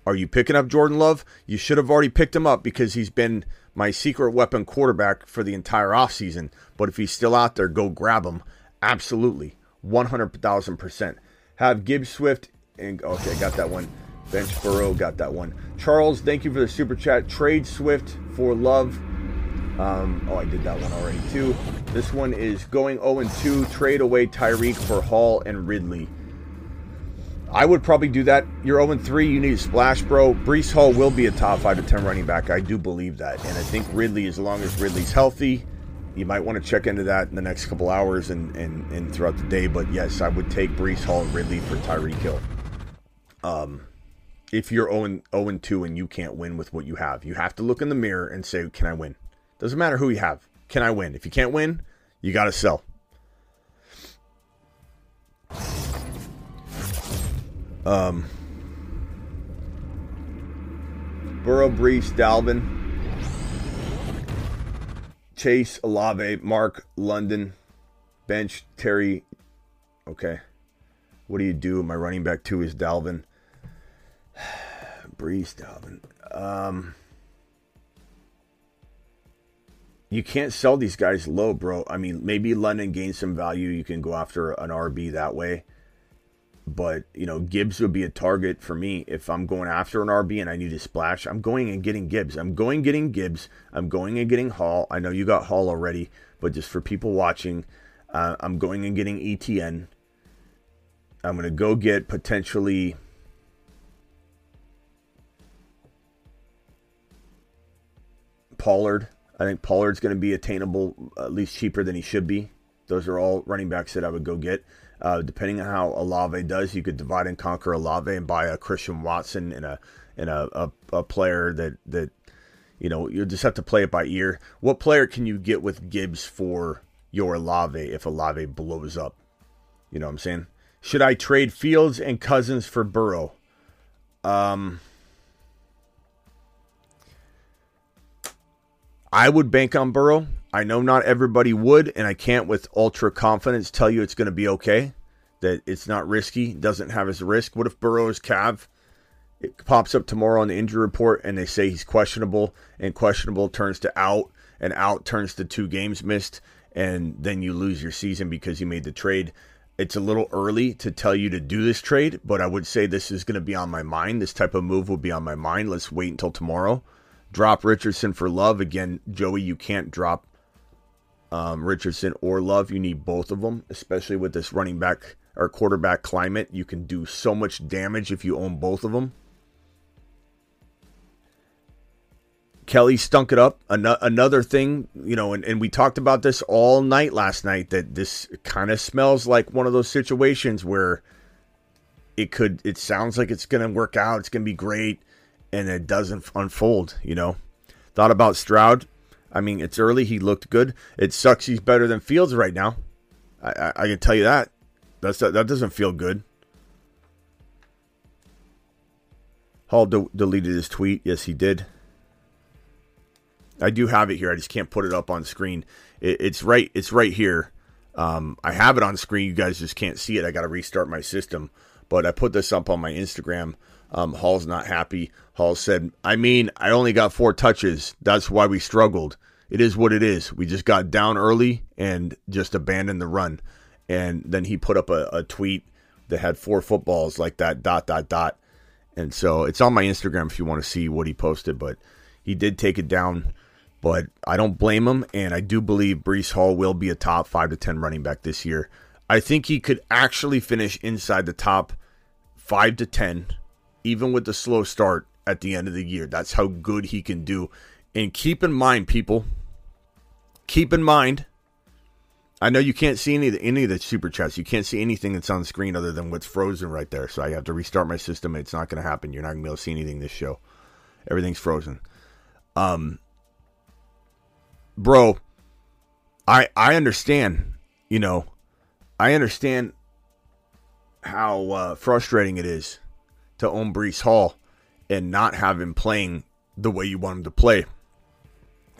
Are you picking up Jordan Love? You should have already picked him up because he's been my secret weapon quarterback for the entire offseason. But if he's still out there, go grab him. Absolutely. 100,000%. Have Gibbs Swift and okay, got that one. Bench Burrow got that one. Charles, thank you for the super chat. Trade Swift for Love. Um, oh, I did that one already too. This one is going 0 2. Trade away Tyreek for Hall and Ridley. I would probably do that. You're 0 3. You need a splash, bro. Breece Hall will be a top 5 to 10 running back. I do believe that. And I think Ridley, as long as Ridley's healthy, you might want to check into that in the next couple hours and, and, and throughout the day. But yes, I would take Breece Hall and Ridley for Tyreek Hill. Um, if you're 0 0 2 and you can't win with what you have, you have to look in the mirror and say, Can I win? Doesn't matter who you have. Can I win? If you can't win, you got to sell. Um, Burrow, Breece, Dalvin, Chase, Olave, Mark, London, bench, Terry. Okay. What do you do? My running back two is Dalvin. Breece, Dalvin. Um, you can't sell these guys low, bro. I mean, maybe London gains some value. You can go after an RB that way. but you know Gibbs would be a target for me if I'm going after an RB and I need a splash. I'm going and getting Gibbs. I'm going getting Gibbs. I'm going and getting Hall. I know you got Hall already, but just for people watching, uh, I'm going and getting ETN. I'm going to go get potentially. Pollard. I think Pollard's going to be attainable, at least cheaper than he should be. Those are all running backs that I would go get. Uh, depending on how Olave does, you could divide and conquer Olave and buy a Christian Watson and a and a, a, a player that that you know you just have to play it by ear. What player can you get with Gibbs for your Olave if Olave blows up? You know what I'm saying? Should I trade Fields and Cousins for Burrow? Um, I would bank on Burrow. I know not everybody would, and I can't with ultra confidence tell you it's going to be okay. That it's not risky, doesn't have his risk. What if Burrow's calf it pops up tomorrow on the injury report and they say he's questionable, and questionable turns to out, and out turns to two games missed, and then you lose your season because you made the trade. It's a little early to tell you to do this trade, but I would say this is going to be on my mind. This type of move will be on my mind. Let's wait until tomorrow. Drop Richardson for Love. Again, Joey, you can't drop um, Richardson or Love. You need both of them, especially with this running back or quarterback climate. You can do so much damage if you own both of them. Kelly stunk it up. An- another thing, you know, and, and we talked about this all night last night that this kind of smells like one of those situations where it could, it sounds like it's going to work out. It's going to be great. And it doesn't unfold, you know. Thought about Stroud. I mean, it's early. He looked good. It sucks. He's better than Fields right now. I, I, I can tell you that. That's that doesn't feel good. Hall de- deleted his tweet. Yes, he did. I do have it here. I just can't put it up on screen. It, it's right. It's right here. Um, I have it on screen. You guys just can't see it. I got to restart my system. But I put this up on my Instagram. Um, Hall's not happy. Hall said, I mean, I only got four touches. That's why we struggled. It is what it is. We just got down early and just abandoned the run. And then he put up a, a tweet that had four footballs like that, dot, dot, dot. And so it's on my Instagram if you want to see what he posted. But he did take it down. But I don't blame him. And I do believe Breece Hall will be a top five to 10 running back this year. I think he could actually finish inside the top five to 10 even with the slow start at the end of the year. That's how good he can do. And keep in mind, people, keep in mind, I know you can't see any of the, any of the super chats. You can't see anything that's on the screen other than what's frozen right there. So I have to restart my system. It's not going to happen. You're not going to be able to see anything this show. Everything's frozen. Um, bro, I I understand. You know, I understand how uh, frustrating it is to own Breece Hall and not have him playing the way you want him to play.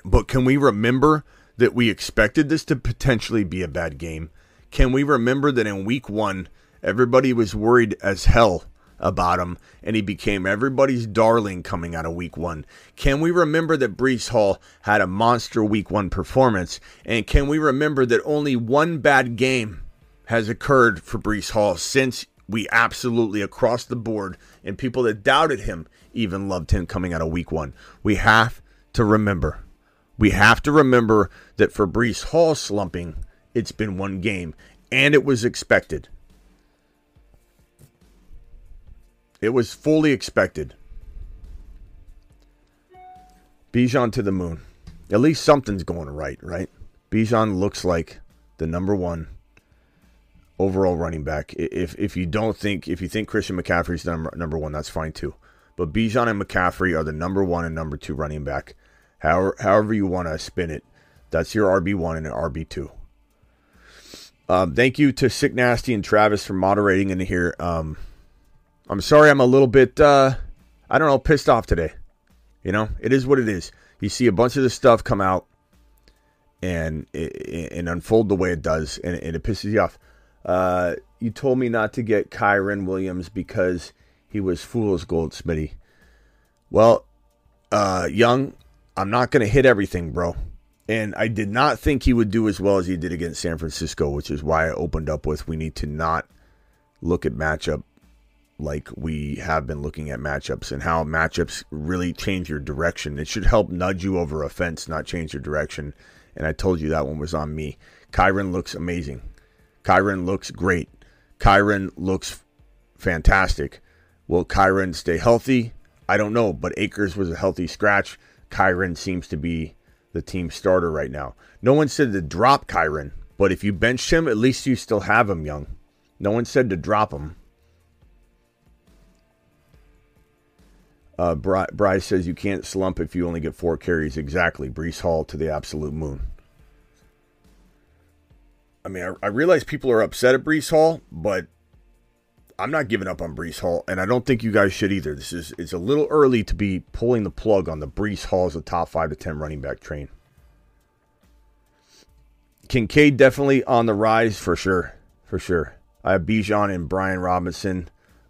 But can we remember that we expected this to potentially be a bad game? Can we remember that in week one, everybody was worried as hell about him and he became everybody's darling coming out of week one? Can we remember that Breece Hall had a monster week one performance? And can we remember that only one bad game has occurred for Breece Hall since we absolutely across the board, and people that doubted him even loved him coming out of week one. We have to remember. We have to remember that for Breece Hall slumping, it's been one game, and it was expected. It was fully expected. Bijan to the moon. At least something's going right, right? Bijan looks like the number one overall running back. If if you don't think if you think Christian McCaffrey's number number one, that's fine too. But Bijan and McCaffrey are the number one and number two running back. However, however you want to spin it, that's your RB one and an RB two. Um, thank you to Sick Nasty and Travis for moderating in here. Um, I'm sorry, I'm a little bit, uh, I don't know, pissed off today. You know, it is what it is. You see a bunch of this stuff come out and and unfold the way it does, and, and it pisses you off. Uh, you told me not to get Kyren Williams because he was fool's gold, Smitty. Well, uh, Young, I'm not going to hit everything, bro. And I did not think he would do as well as he did against San Francisco, which is why I opened up with we need to not look at matchup like we have been looking at matchups and how matchups really change your direction. It should help nudge you over a fence, not change your direction. And I told you that one was on me. Kyren looks amazing. Kyren looks great. Kyren looks fantastic. Will Kyren stay healthy? I don't know, but Akers was a healthy scratch. Kyren seems to be the team starter right now. No one said to drop Kyren, but if you bench him, at least you still have him young. No one said to drop him. Uh, Bry- Bryce says you can't slump if you only get four carries. Exactly. Breece Hall to the absolute moon. I mean, I, I realize people are upset at Breece Hall, but I'm not giving up on Breece Hall, and I don't think you guys should either. This is it's a little early to be pulling the plug on the Breece Hall as a top five to ten running back train. Kincaid definitely on the rise for sure, for sure. I have Bijan and Brian Robinson,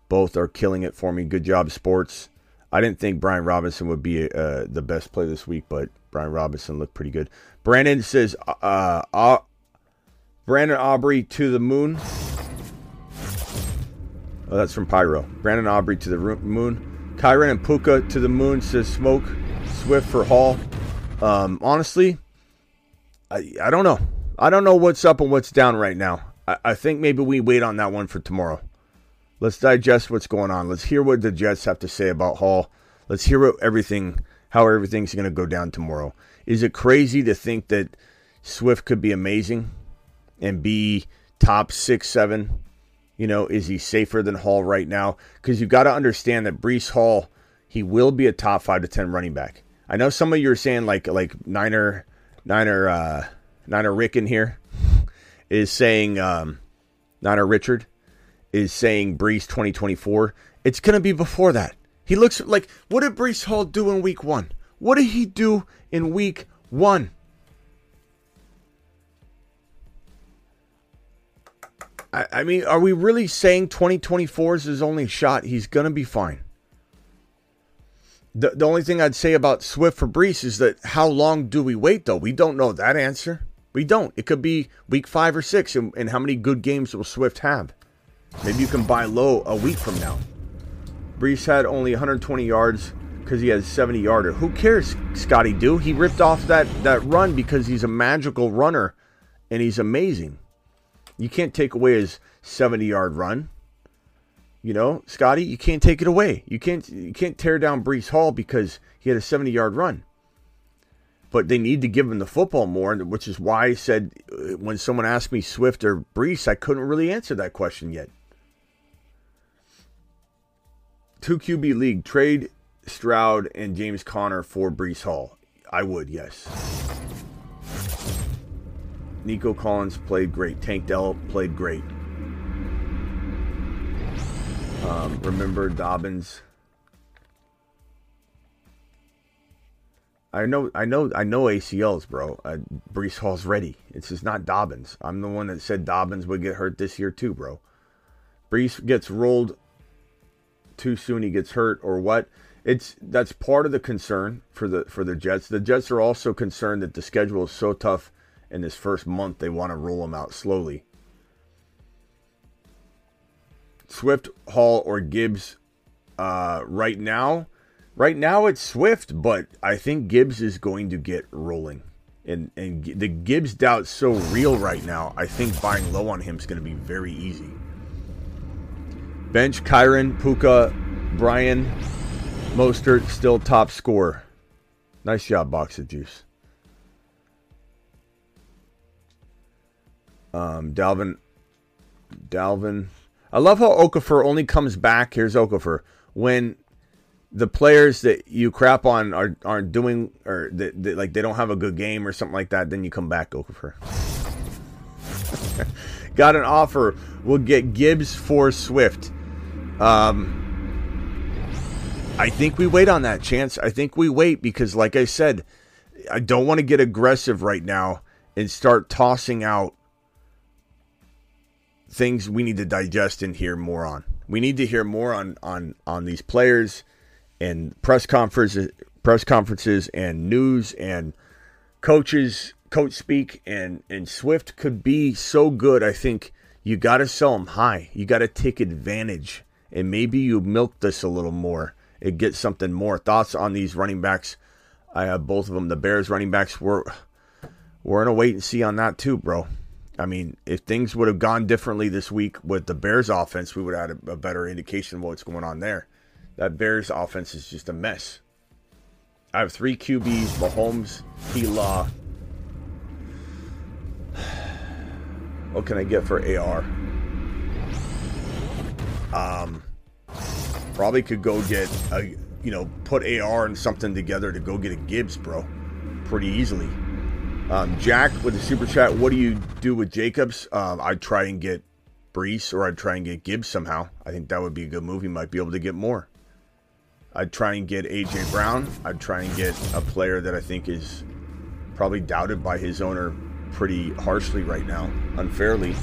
both are killing it for me. Good job, sports. I didn't think Brian Robinson would be uh, the best play this week, but Brian Robinson looked pretty good. Brandon says, uh, uh, Brandon Aubrey to the moon. Oh, that's from Pyro. Brandon Aubrey to the moon. Kyren and Puka to the moon, says Smoke. Swift for Hall. Um, honestly, I, I don't know. I don't know what's up and what's down right now. I, I think maybe we wait on that one for tomorrow. Let's digest what's going on. Let's hear what the Jets have to say about Hall. Let's hear what everything, how everything's going to go down tomorrow. Is it crazy to think that Swift could be amazing and be top six, seven? You know, is he safer than Hall right now? Because you've got to understand that Breece Hall, he will be a top five to ten running back. I know some of you are saying like like Niner, Niner, uh, Niner Rick in here is saying um, Niner Richard is saying Breece 2024. It's to be before that. He looks like what did Breece Hall do in week one? What did he do in week one? I, I mean, are we really saying 2024 is his only shot? He's going to be fine. The, the only thing I'd say about Swift for Breece is that how long do we wait, though? We don't know that answer. We don't. It could be week five or six, and, and how many good games will Swift have? Maybe you can buy low a week from now. Breece had only 120 yards because he has 70 yarder. Who cares, Scotty Do? He ripped off that, that run because he's a magical runner and he's amazing. You can't take away his 70 yard run. You know, Scotty, you can't take it away. You can't you can't tear down Breece Hall because he had a 70 yard run. But they need to give him the football more, which is why I said uh, when someone asked me Swift or Breece, I couldn't really answer that question yet. Two QB league trade Stroud and James Conner for Breece Hall. I would, yes. Nico Collins played great. Tank Dell played great. Um, remember Dobbins. I know, I know, I know ACLs, bro. Uh, Breece Hall's ready. It's just not Dobbins. I'm the one that said Dobbins would get hurt this year too, bro. Breece gets rolled too soon. He gets hurt or what? It's that's part of the concern for the for the Jets. The Jets are also concerned that the schedule is so tough in this first month. They want to roll them out slowly. Swift, Hall, or Gibbs uh, right now. Right now it's Swift, but I think Gibbs is going to get rolling. And and the Gibbs doubt's so real right now. I think buying low on him is going to be very easy. Bench Kyren, Puka, Brian, Mostert still top scorer. Nice job, box of juice. Um, Dalvin, Dalvin. I love how Okafor only comes back. Here's Okafor when the players that you crap on are aren't doing or that, that like they don't have a good game or something like that. Then you come back, Okafor. Got an offer. We'll get Gibbs for Swift. Um, I think we wait on that chance. I think we wait because, like I said, I don't want to get aggressive right now and start tossing out things we need to digest and hear more on. We need to hear more on on on these players and press conferences, press conferences and news and coaches, coach speak and and Swift could be so good. I think You got to sell them high. You got to take advantage. And maybe you milk this a little more and get something more. Thoughts on these running backs? I have both of them. The Bears running backs were we're in a wait and see on that too, bro. I mean, if things would have gone differently this week with the Bears offense, we would have had a, better indication of what's going on there. That Bears offense is just a mess. I have three QBs: Mahomes, T. Law. What can I get for AR? Um, probably could go get a, you know, put AR and something together to go get a Gibbs, bro, pretty easily. Um, Jack with the super chat. What do you do with Jacobs? Um, I'd try and get Breece or I'd try and get Gibbs somehow. I think that would be a good move. He might be able to get more. I'd try and get AJ Brown. I'd try and get a player that I think is probably doubted by his owner pretty harshly right now, unfairly.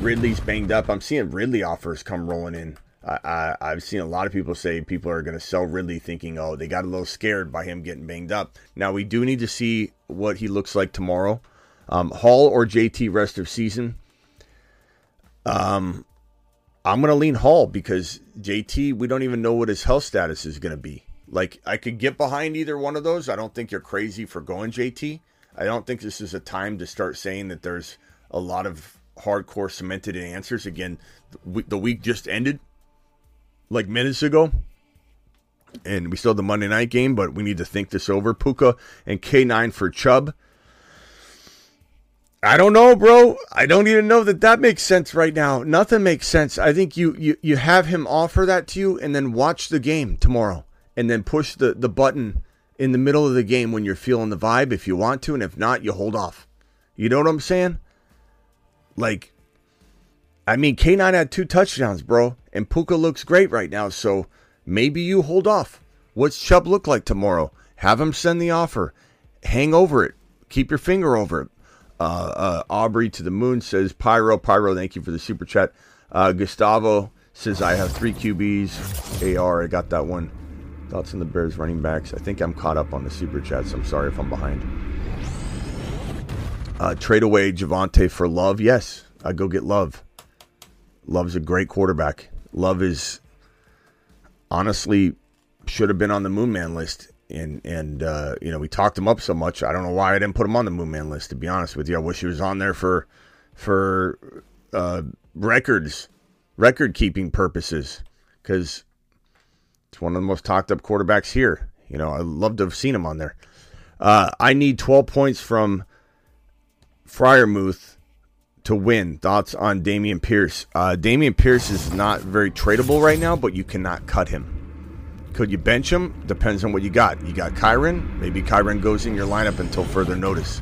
Ridley's banged up. I'm seeing Ridley offers come rolling in. I, I, have seen a lot of people say people are going to sell Ridley thinking, oh, they got a little scared by him getting banged up. Now, we do need to see what he looks like tomorrow. Um, Hall or JT rest of season. Um, I'm going to lean Hall because JT, we don't even know what his health status is going to be. Like, I could get behind either one of those. I don't think you're crazy for going JT. I don't think this is a time to start saying that there's a lot of hardcore cemented answers. Again, the week just ended like minutes ago. And we still have the Monday night game, but we need to think this over. Puka and K9 for Chubb. I don't know, bro. I don't even know that that makes sense right now. Nothing makes sense. I think you you you have him offer that to you, and then watch the game tomorrow, and then push the the button in the middle of the game when you're feeling the vibe if you want to, and if not, you hold off. You know what I'm saying? Like, I mean, K9 had two touchdowns, bro, and Puka looks great right now, so maybe you hold off. What's Chubb look like tomorrow? Have him send the offer. Hang over it. Keep your finger over it. Uh, uh, Aubrey to the moon says, Pyro, Pyro, thank you for the super chat. Uh, Gustavo says, I have three QBs. AR, I got that one. Thoughts on the Bears running backs? I think I'm caught up on the super chats. I'm sorry if I'm behind. Uh, trade away Javonte for Love. Yes, I go get Love. Love's a great quarterback. Love is honestly should have been on the Moon Man list and and uh, you know we talked him up so much. I don't know why I didn't put him on the Moon Man list. To be honest with you, I wish he was on there for for uh, records, record keeping purposes, because it's one of the most talked up quarterbacks here. You know, I'd love to have seen him on there. Uh, I need 12 points from Freiermuth to win. Thoughts on Dameon Pierce? Uh, Dameon Pierce is not very tradable right now, but you cannot cut him. Could you bench him? Depends on what you got. You got Kyren. Maybe Kyren goes in your lineup until further notice.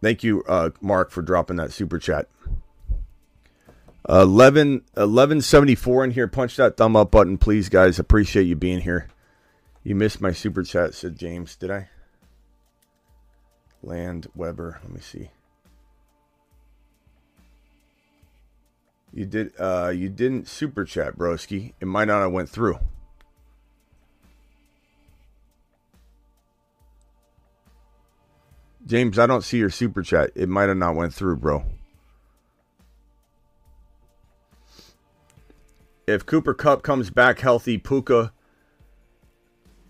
Thank you, uh, Mark, for dropping that super chat. 11, 1174 in here. Punch that thumb up button, please, guys. Appreciate you being here. You missed my super chat, said James. Did I? Land Weber. Let me see. You did. Uh, you didn't super chat, broski. It might not have went through. James, I don't see your super chat. It might have not went through, bro. If Cooper Kupp comes back healthy, Puka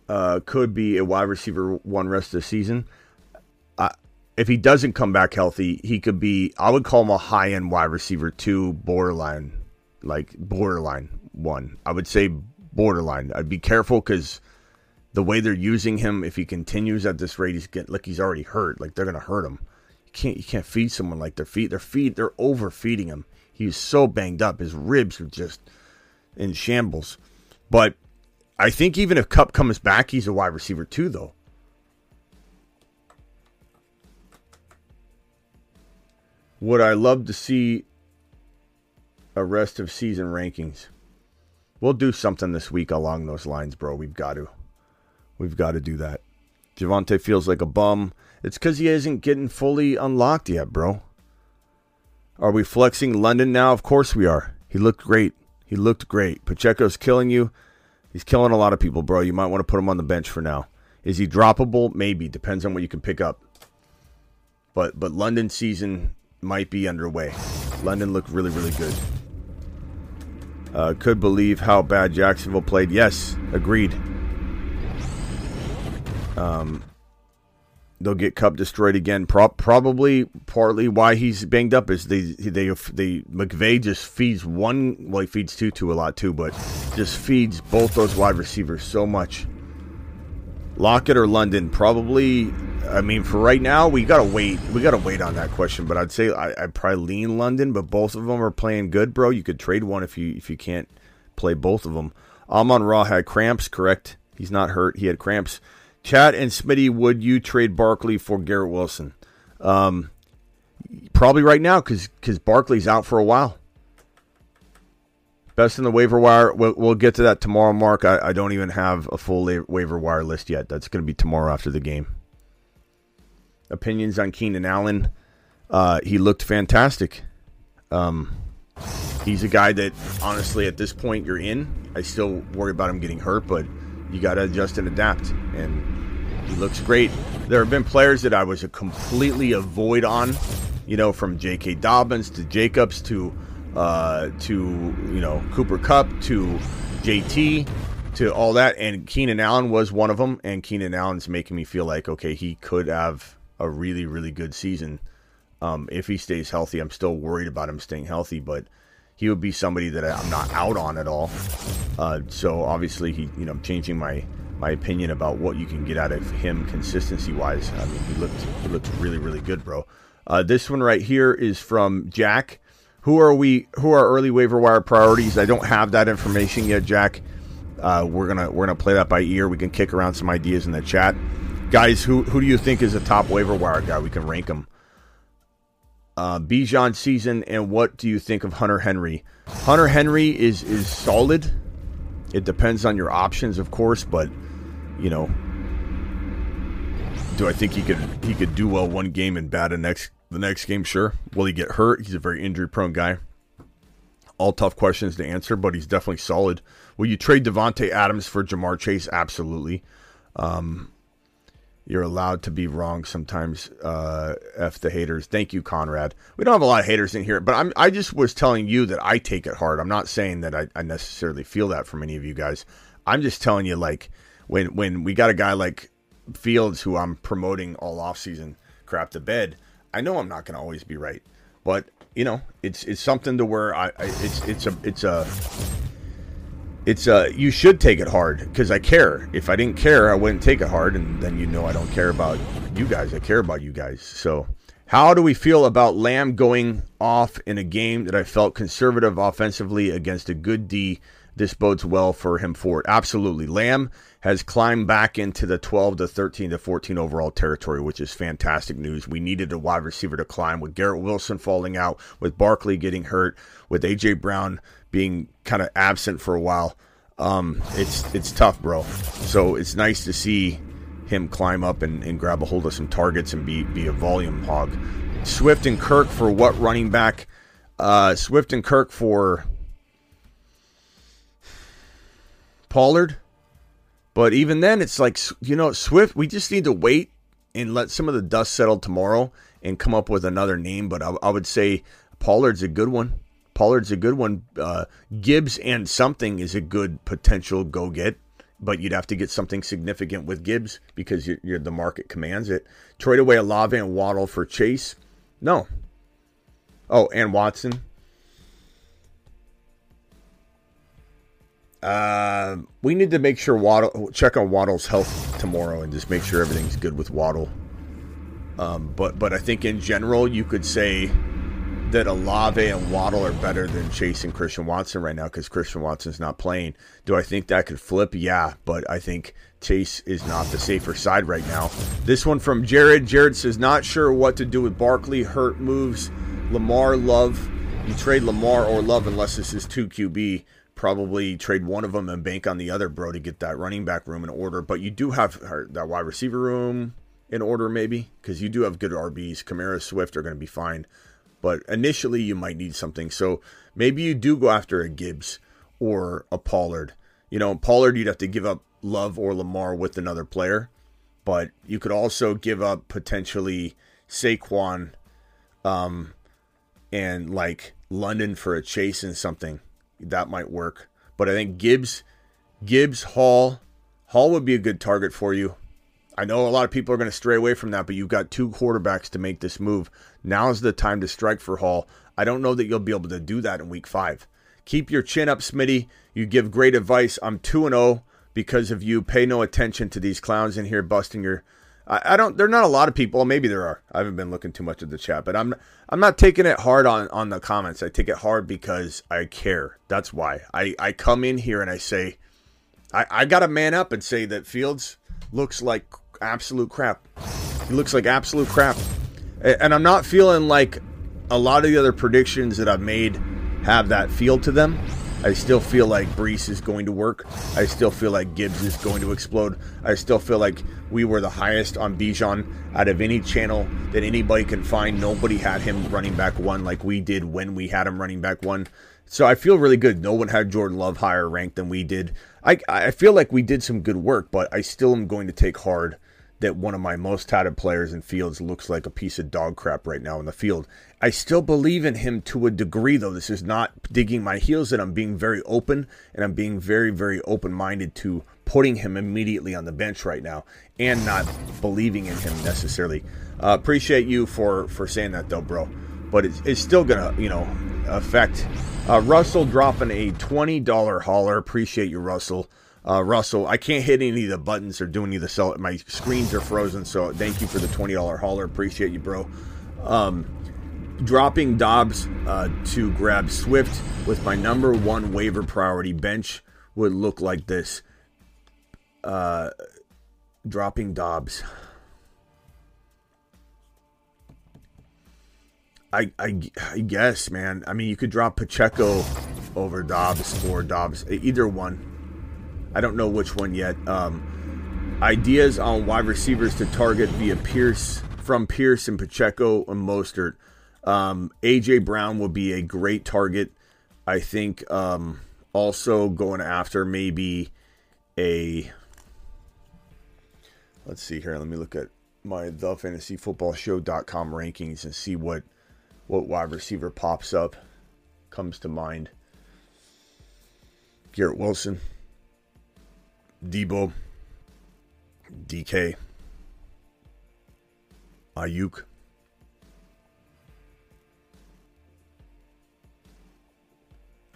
uh, could be a wide receiver one rest of the season if he doesn't come back healthy, he could be. I would call him a high end wide receiver two, borderline, like borderline one. I would say borderline. I'd be careful because the way they're using him, if he continues at this rate, he's getting like he's already hurt. Like they're gonna hurt him. You can't you can't feed someone like their feet. Their feet they're overfeeding him. He's so banged up. His ribs are just in shambles. But I think even if Kupp comes back, he's a wide receiver too, though. Would I love to see a rest of season rankings? We'll do something this week along those lines, bro. We've got to. We've got to do that. Javonte feels like a bum. It's because he isn't getting fully unlocked yet, bro. Are we flexing London now? Of course we are. He looked great. He looked great. Pacheco's killing you. He's killing a lot of people, bro. You might want to put him on the bench for now. Is he droppable? Maybe. Depends on what you can pick up. but but London season might be underway. London looked really really good. Uh, could believe how bad Jacksonville played. Yes, agreed. Um, they'll get Kupp destroyed again. Pro- probably partly why he's banged up is they they they McVay just feeds one. Well, he feeds two to a lot too, but just feeds both those wide receivers so much. Lockett or London? Probably. I mean, for right now, we gotta wait. We gotta wait on that question. But I'd say I, would probably lean London. But both of them are playing good, bro. You could trade one if you if you can't play both of them. Amon Ra had cramps. Correct. He's not hurt. He had cramps. Chad and Smitty, would you trade Barkley for Garrett Wilson? Um, probably right now because because Barkley's out for a while. Best in the waiver wire. We'll, we'll get to that tomorrow, Mark. I, I don't even have a full la- waiver wire list yet. That's going to be tomorrow after the game. Opinions on Keenan Allen. Uh, he looked fantastic. Um, he's a guy that, honestly, at this point, you're in. I still worry about him getting hurt, but you got to adjust and adapt. And he looks great. There have been players that I was a completely avoid on, you know, from J.K. Dobbins to Jacobs to uh, to you know Cooper Kupp to JT to all that, and Keenan Allen was one of them. And Keenan Allen's making me feel like okay, he could have a really really good season um, if he stays healthy. I'm still worried about him staying healthy, but he would be somebody that I'm not out on at all. Uh, so obviously, he you know I'm changing my my opinion about what you can get out of him consistency wise. I mean, he looked he looked really really good, bro. Uh, this one right here is from Jack. Who are we? Who are early waiver wire priorities? I don't have that information yet, Jack. Uh, we're gonna we're gonna play that by ear. We can kick around some ideas in the chat, guys. Who who do you think is a top waiver wire guy? We can rank them. Uh, Bijan season, and what do you think of Hunter Henry? Hunter Henry is is solid. It depends on your options, of course, but you know, do I think he could he could do well one game and bad the next the next game, sure. Will he get hurt? He's a very injury prone guy. All tough questions to answer, but he's definitely solid. Will you trade Davante Adams for Ja'Marr Chase? Absolutely. Um, you're allowed to be wrong sometimes. Uh, F the haters. Thank you, Conrad. We don't have a lot of haters in here, but I'm, I just was telling you that I take it hard. I'm not saying that I, I necessarily feel that from any of you guys. I'm just telling you, like, when, when we got a guy like Fields who I'm promoting all offseason crap to bed – I know I'm not going to always be right, but you know, it's it's something to where I, I it's it's a it's a it's a you should take it hard because I care. If I didn't care, I wouldn't take it hard, and then you know I don't care about you guys. I care about you guys. So, how do we feel about Lamb going off in a game that I felt conservative offensively against a good D? This bodes well for him forward. Absolutely, Lamb has climbed back into the 12 to 13 to 14 overall territory, which is fantastic news. We needed a wide receiver to climb with Garrett Wilson falling out, with Barkley getting hurt, with AJ Brown being kind of absent for a while. Um, it's it's tough, bro. So it's nice to see him climb up and, and grab a hold of some targets and be be a volume hog. Swift and Kirk for what running back? Uh, Swift and Kirk for Pollard. But even then, it's like, you know, Swift, we just need to wait and let some of the dust settle tomorrow and come up with another name. But I, I would say Pollard's a good one. Pollard's a good one. Uh, Gibbs and something is a good potential go get, but you'd have to get something significant with Gibbs because you're, you're, the market commands it. Trade away Olave and Waddle for Chase? No. Oh, and Watson? Uh, we need to make sure Waddle check on Waddle's health tomorrow and just make sure everything's good with Waddle. Um, but but I think in general you could say that Olave and Waddle are better than Chase and Christian Watson right now because Christian Watson's not playing. Do I think that could flip? Yeah, but I think Chase is not the safer side right now. This one from Jared. Jared says not sure what to do with Barkley. Hurt moves. Lamar Love. You trade Lamar or Love unless this is two QB probably trade one of them and bank on the other, bro, to get that running back room in order. But you do have that wide receiver room in order, maybe, because you do have good RBs. Kamara, Swift are going to be fine. But initially, you might need something. So maybe you do go after a Gibbs or a Pollard. You know, Pollard, you'd have to give up Love or Lamar with another player. But you could also give up potentially Saquon, um, and like London for a chase and something. That might work. But I think Gibbs, Gibbs, Hall, Hall would be a good target for you. I know a lot of people are going to stray away from that, but you've got two quarterbacks to make this move. Now's the time to strike for Hall. I don't know that you'll be able to do that in week five. Keep your chin up, Smitty. You give great advice. I'm 2 and 0 because of you. Pay no attention to these clowns in here busting your. I, I don't. There are not a lot of people. Maybe there are. I haven't been looking too much at the chat, but I'm. I'm not taking it hard on on the comments. I take it hard because I care. That's why I I come in here and I say, I I got to man up and say that Fields looks like absolute crap. He looks like absolute crap. And I'm not feeling like a lot of the other predictions that I've made have that feel to them. I still feel like Breece is going to work. I still feel like Gibbs is going to explode. I still feel like we were the highest on Bijan out of any channel that anybody can find. Nobody had him running back one like we did when we had him running back one. So I feel really good. No one had Jordan Love higher ranked than we did. I, I feel like we did some good work, but I still am going to take hard that one of my most touted players in Fields looks like a piece of dog crap right now in the field. I still believe in him to a degree, though. This is not digging my heels in. I'm being very open and I'm being very, very open minded to putting him immediately on the bench right now and not believing in him necessarily. Uh, appreciate you for for saying that, though, bro. But it's, it's still gonna, you know, affect. Uh, Russell dropping a twenty dollar hauler. Appreciate you, Russell. Uh, Russell, I can't hit any of the buttons or do any of the sell. My screens are frozen, so thank you for the twenty dollar hauler. Appreciate you, bro. Um, dropping Dobbs uh, to grab Swift with my number one waiver priority bench would look like this. Uh, dropping Dobbs. I, I, I guess, man. I mean, you could drop Pacheco over Dobbs or Dobbs, either one. I don't know which one yet. Um, ideas on wide receivers to target via Pierce from Pierce and Pacheco and Mostert. Um, AJ Brown will be a great target. I think um, also going after maybe a. Let's see here. Let me look at my the fantasy football show.com rankings and see what what wide receiver pops up comes to mind. Garrett Wilson. Deebo, DK, Aiyuk.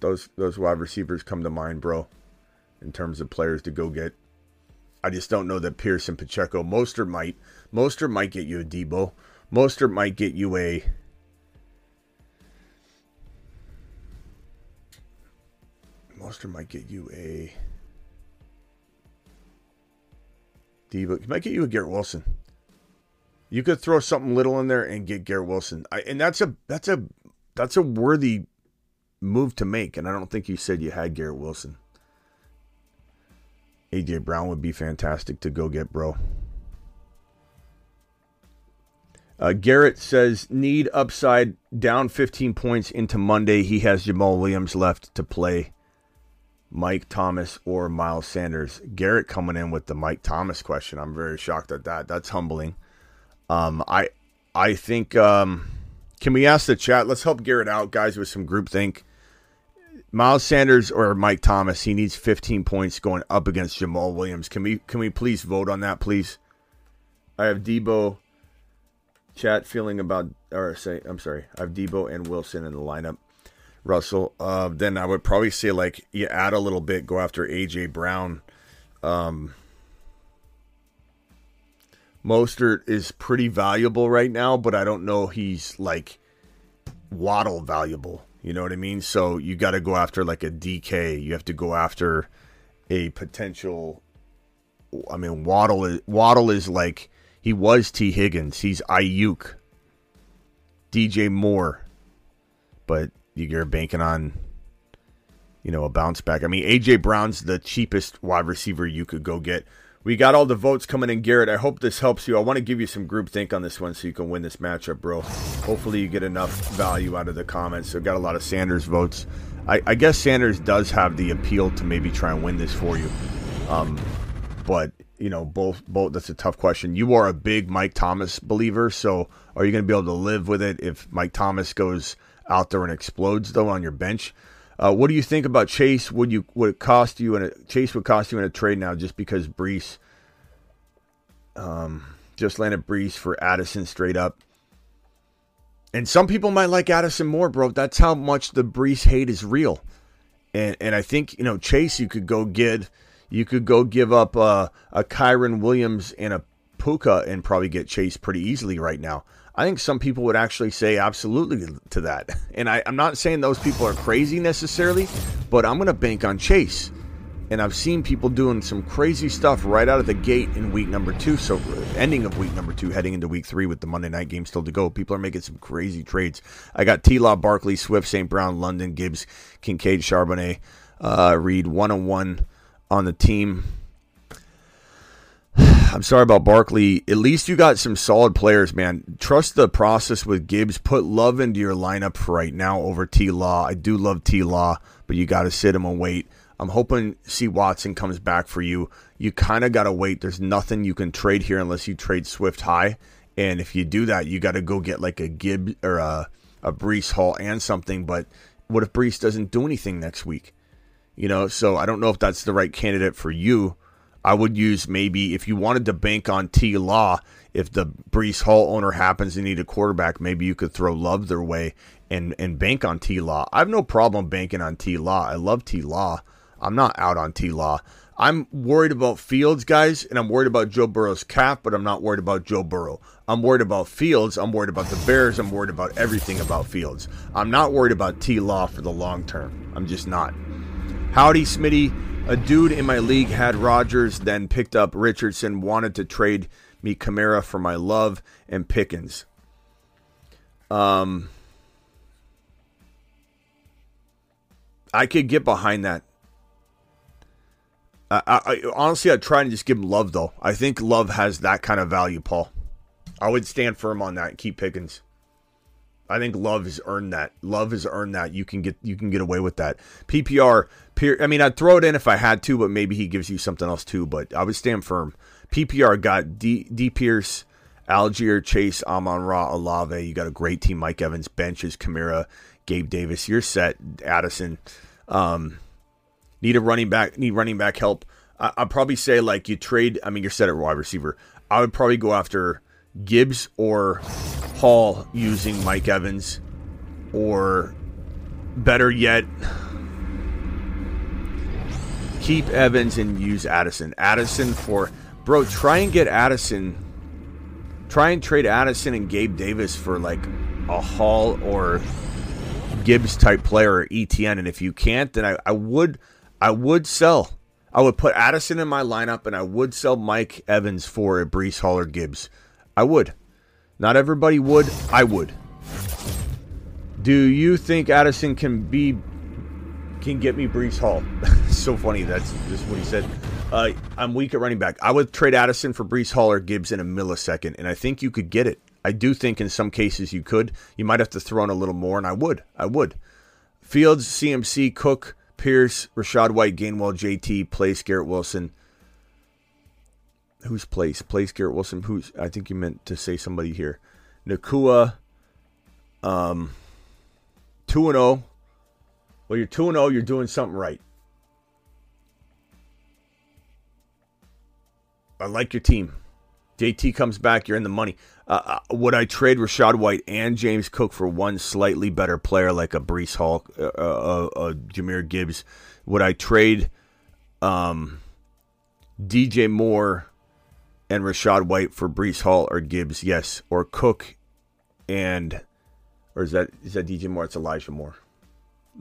Those those wide receivers come to mind, bro, in terms of players to go get. I just don't know that Pierce and Pacheco. Mostert might. Mostert might get you a Deebo. Mostert might get you a. Mostert might get you a. Deebo. He might get you a Garrett Wilson. You could throw something little in there and get Garrett Wilson. I, and that's a that's a that's a worthy move to make. And I don't think you said you had Garrett Wilson. AJ Brown would be fantastic to go get, bro. Uh, Garrett says need upside down 15 points into Monday. He has Jamaal Williams left to play. Mike Thomas or Miles Sanders. Garrett coming in with the Mike Thomas question. I'm very shocked at that. That's humbling. Um, I I think um, can we ask the chat? Let's help Garrett out, guys, with some group think. Miles Sanders or Mike Thomas, he needs 15 points going up against Jamaal Williams. Can we can we please vote on that, please? I have Deebo. chat feeling about or say I'm sorry. I have Deebo and Wilson in the lineup. Russell. Uh, then I would probably say like you add a little bit, go after AJ Brown. Um, Mostert is pretty valuable right now, but I don't know he's like Waddle valuable. You know what I mean? So you got to go after like a DK. You have to go after a potential. I mean, Waddle is Waddle is like he was Tee Higgins. He's Aiyuk, DJ Moore, but you're banking on, you know, a bounce back. I mean, AJ Brown's the cheapest wide receiver you could go get. We got all the votes coming in, Garrett. I hope this helps you. I want to give you some group think on this one so you can win this matchup, bro. Hopefully, you get enough value out of the comments. So, got a lot of Sanders votes. I, I guess Sanders does have the appeal to maybe try and win this for you. Um, but you know, both both. That's a tough question. You are a big Mike Thomas believer, so are you going to be able to live with it if Mike Thomas goes out there and explodes though on your bench? Uh, what do you think about Chase? Would you would it cost you and Chase would cost you in a trade now just because Breece um, just landed Breece for Addison straight up? And some people might like Addison more, bro. That's how much the Breece hate is real. And and I think you know Chase, you could go get, you could go give up uh, a Kyren Williams and a Puka and probably get Chase pretty easily right now. I think some people would actually say absolutely to that. And I, I'm not saying those people are crazy necessarily, but I'm going to bank on Chase. And I've seen people doing some crazy stuff right out of the gate in week number two. So, ending of week number two, heading into week three with the Monday night game still to go. People are making some crazy trades. I got T Law, Barkley, Swift, St. Brown, London, Gibbs, Kincaid, Charbonnet, uh, Reed, one on one on the team. I'm sorry about Barkley. At least you got some solid players, man. Trust the process with Gibbs. Put love into your lineup right now over T Law. I do love T Law, but you got to sit him and wait. I'm hoping C Watson comes back for you. You kind of got to wait. There's nothing you can trade here unless you trade Swift high. And if you do that, you got to go get like a Gibb or a, a Breece Hall and something. But what if Breece doesn't do anything next week? You know, so I don't know if that's the right candidate for you. I would use maybe if you wanted to bank on T Law, if the Breece Hall owner happens to need a quarterback, maybe you could throw Love their way and and bank on T Law. I have no problem banking on T Law. I love T Law. I'm not out on T Law. I'm worried about Fields, guys, and I'm worried about Joe Burrow's cap, but I'm not worried about Joe Burrow. I'm worried about Fields. I'm worried about the Bears. I'm worried about everything about Fields. I'm not worried about T Law for the long term. I'm just not. Howdy, Smitty. A dude in my league had Rodgers, then picked up Richardson, wanted to trade me Kamara for my love and Pickens. Um, I could get behind that. I, I, honestly, I'd try and just give him love, though. I think love has that kind of value, Paul. I would stand firm on that and keep Pickens. I think Love has earned that. Love has earned that. You can get you can get away with that. PPR. I mean, I'd throw it in if I had to, but maybe he gives you something else too. But I would stand firm. PPR got D, D Pierce, Allgeier, Chase, Amon Ra, Olave. You got a great team. Mike Evans, benches, Kamara, Gabe Davis. You're set. Addison. Um, need a running back. Need running back help. I, I'd probably say like you trade. I mean, you're set at wide receiver. I would probably go after Gibbs or Hall using Mike Evans, or better yet, keep Evans and use Addison. Addison for bro, try and get Addison. Try and trade Addison and Gabe Davis for like a Hall or Gibbs type player or ETN. And if you can't, then I, I would I would sell. I would put Addison in my lineup and I would sell Mike Evans for a Breece Hall or Gibbs. I would. Not everybody would. I would. Do you think Addison can be can get me Breece Hall? so funny. That's just what he said. Uh, I'm weak at running back. I would trade Addison for Breece Hall or Gibbs in a millisecond, and I think you could get it. I do think in some cases you could. You might have to throw in a little more, and I would. I would. Fields, CMC, Cook, Pierce, Rachaad White, Gainwell, JT, Place, Garrett Wilson who's place? Place Garrett Wilson. Who's? I think you meant to say somebody here. Nacua, Um. Two and zero. Oh. Well, you're two and zero. Oh, you're doing something right. I like your team. JT comes back. You're in the money. Uh, uh, would I trade Rachaad White and James Cook for one slightly better player like a Breece Hall, uh, uh, uh, Jahmyr Gibbs? Would I trade um, DJ Moore and Rachaad White for Breece Hall or Gibbs, yes, or Cook and or is that is that DJ Moore? It's Elijah Moore.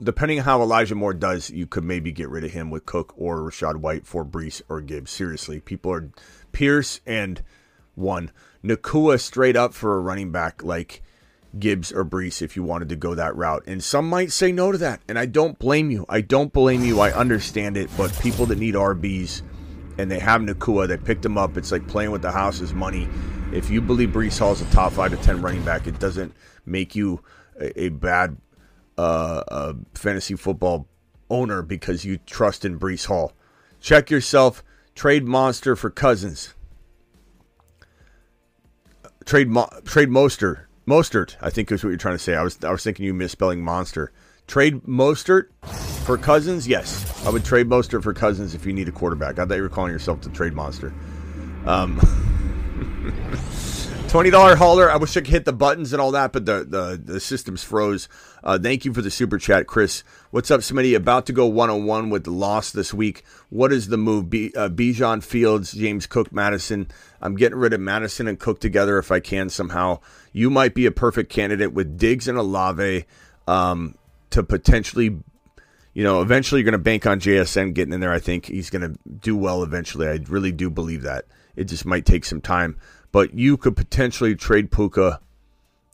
Depending on how Elijah Moore does, you could maybe get rid of him with Cook or Rachaad White for Breece or Gibbs. Seriously, people are Pierce and one Nacua straight up for a running back like Gibbs or Breece if you wanted to go that route. And some might say no to that, and I don't blame you. I don't blame you. I understand it, but people that need RBs and they have Nacua. They picked him up. It's like playing with the house's money. If you believe Breece Hall is a top five to ten running back, it doesn't make you a, a bad uh, uh, fantasy football owner because you trust in Breece Hall. Check yourself. Trade Monster for Cousins. Trade Mo- trade Mostert. Mostert, I think is what you're trying to say. I was I was thinking you misspelling monster. Trade Mostert for Cousins? Yes. I would trade Mostert for Cousins if you need a quarterback. I thought you were calling yourself the trade monster. Um $20 hauler. I wish I could hit the buttons and all that, but the, the, the systems froze. Uh, thank you for the super chat, Chris. What's up, Smitty? About to go one on one with the loss this week. What is the move? B, uh, Bijan Fields, James Cook, Madison. I'm getting rid of Madison and Cook together if I can somehow. You might be a perfect candidate with Diggs and Olave um, to potentially you know, eventually you're going to bank on JSN getting in there. I think he's going to do well eventually. I really do believe that. It just might take some time but you could potentially trade Puka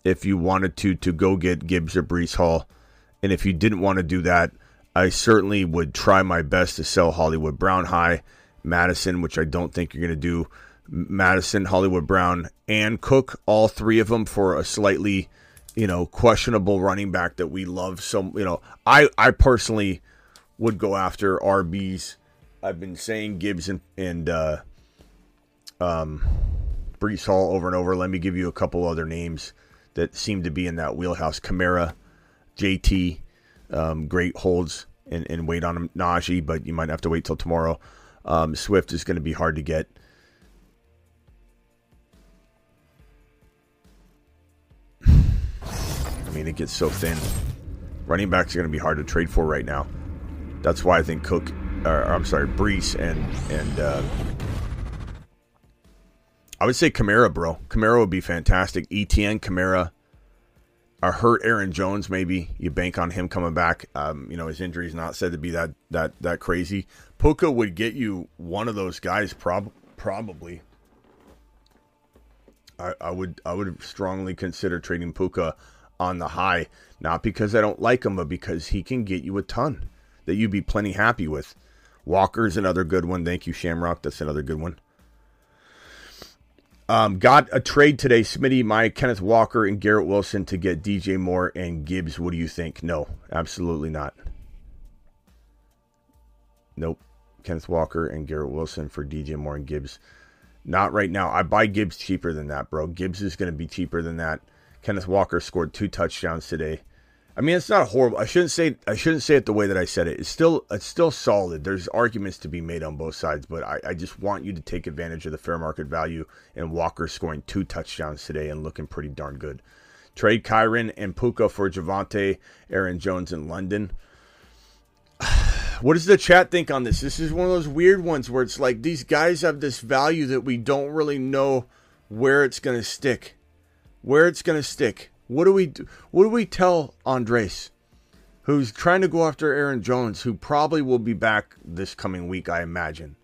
if you wanted to to go get Gibbs or Breece Hall. And if you didn't want to do that, I certainly would try my best to sell Hollywood Brown high, Madison, which I don't think you're going to do. Madison, Hollywood Brown, and Cook, all three of them for a slightly, you know, questionable running back that we love. So, you know, I I personally would go after RBs. I've been saying Gibbs and and uh, um Breece Hall over and over. Let me give you a couple other names that seem to be in that wheelhouse. Kamara, JT, um, great holds and, and wait on him. Najee, but you might have to wait till tomorrow. Um, Swift is going to be hard to get. I mean, it gets so thin. Running backs are going to be hard to trade for right now. That's why I think Cook, or, I'm sorry, Breece and and uh, I would say Kamara, bro. Kamara would be fantastic. ETN, Kamara, a hurt Aaron Jones, maybe you bank on him coming back. Um, you know his injury is not said to be that that that crazy. Puka would get you one of those guys, prob- probably. I, I would I would strongly consider trading Puka on the high, not because I don't like him, but because he can get you a ton that you'd be plenty happy with. Walker's another good one. Thank you, Shamrock. That's another good one. Um, got a trade today, Smitty, my Kenneth Walker and Garrett Wilson to get DJ Moore and Gibbs. What do you think? No, absolutely not. Nope. Kenneth Walker and Garrett Wilson for DJ Moore and Gibbs. Not right now. I buy Gibbs cheaper than that, bro. Gibbs is going to be cheaper than that. Kenneth Walker scored two touchdowns today. I mean, it's not horrible. I shouldn't say I shouldn't say it the way that I said it. It's still it's still solid. There's arguments to be made on both sides, but I, I just want you to take advantage of the fair market value and Walker scoring two touchdowns today and looking pretty darn good. Trade Kyren and Puka for Javonte, Aaron Jones in London. What does the chat think on this? This is one of those weird ones where it's like these guys have this value that we don't really know where it's going to stick. Where it's going to stick. What do we do? What do we tell Andres, who's trying to go after Aaron Jones, who probably will be back this coming week, I imagine,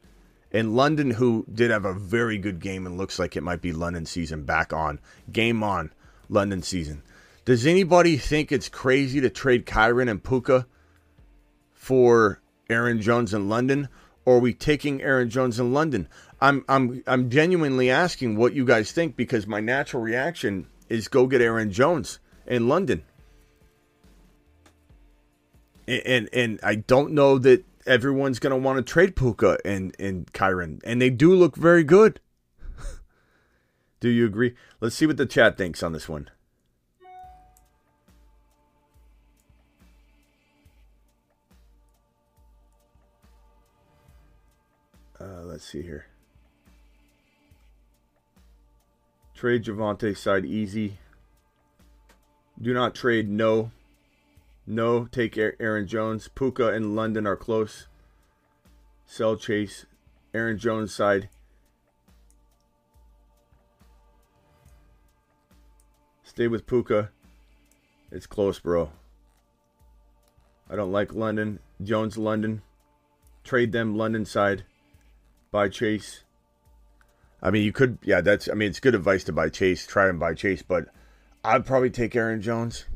and London, who did have a very good game and looks like it might be London season back on game on London season. Does anybody think it's crazy to trade Kyren and Puka for Aaron Jones in London? Or are we taking Aaron Jones in London? I'm I'm I'm genuinely asking what you guys think because my natural reaction is go get Aaron Jones in London. And and, and I don't know that everyone's going to want to trade Puka and and Kyren, and they do look very good. do you agree? Let's see what the chat thinks on this one. Uh, let's see here. Trade Javonte side easy. Do not trade no. No, take Aaron Jones. Puka and London are close. Sell Chase. Aaron Jones side. Stay with Puka. It's close, bro. I don't like London. Jones, London. Trade them London side. Buy Chase. I mean, you could, yeah, that's, I mean, it's good advice to buy Chase, try and buy Chase, but I'd probably take Aaron Jones.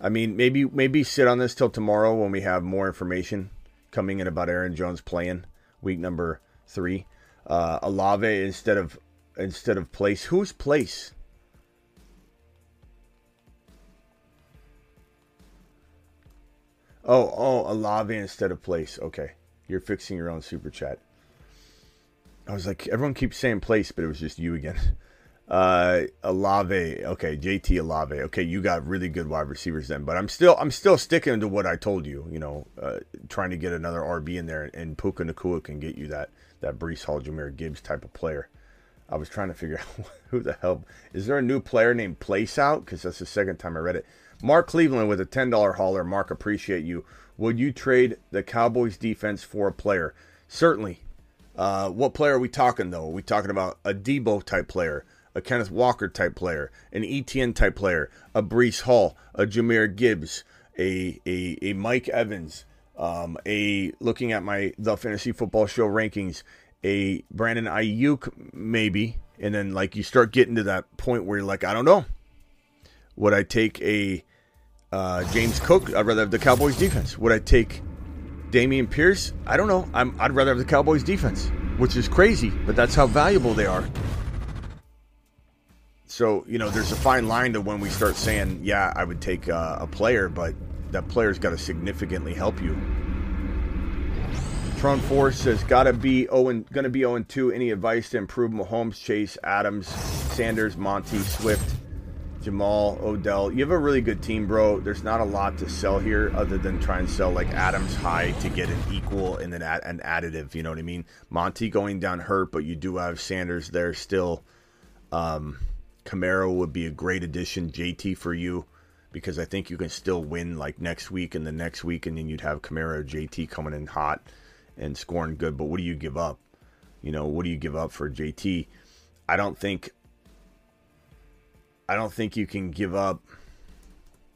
I mean, maybe, maybe sit on this till tomorrow when we have more information coming in about Aaron Jones playing week number three. Uh, Olave instead of, instead of place. Who's place? Oh, oh, Olave instead of place. Okay. You're fixing your own super chat. I was like, everyone keeps saying place, but it was just you again. Uh, Olave, okay, JT Olave, okay, you got really good wide receivers then, but I'm still, I'm still sticking to what I told you. You know, uh, trying to get another RB in there, and Puka Nacua can get you that that Breece Hall, Jahmyr Gibbs type of player. I was trying to figure out who the hell is there a new player named Place Out because that's the second time I read it. Mark Cleveland with a ten dollar hauler. Mark, appreciate you. Would you trade the Cowboys defense for a player? Certainly. Uh, what player are we talking though? Are we talking about a Deebo type player, a Kenneth Walker type player, an ETN type player, a Breece Hall, a Jahmyr Gibbs, a a, a Mike Evans, um, a looking at my the fantasy football show rankings, a Brandon Aiyuk maybe, and then like you start getting to that point where you're like, I don't know, would I take a uh, James Cook? I'd rather have the Cowboys defense. Would I take Dameon Pierce, I don't know. I'm, I'd rather have the Cowboys defense, which is crazy, but that's how valuable they are. So, you know, there's a fine line to when we start saying, yeah, I would take uh, a player, but that player's got to significantly help you. Tron Force says, gotta be Owen, gonna be 0 2. Any advice to improve Mahomes, Chase, Adams, Sanders, Monty, Swift? Jamaal, Odell. You have a really good team, bro. There's not a lot to sell here other than try and sell like Adams high to get an equal and then add an additive. You know what I mean? Monty going down hurt, but you do have Sanders there still. Um, Kamara would be a great addition. JT for you because I think you can still win like next week and the next week, and then you'd have Kamara JT coming in hot and scoring good. But what do you give up? You know, what do you give up for JT? I don't think I don't think you can give up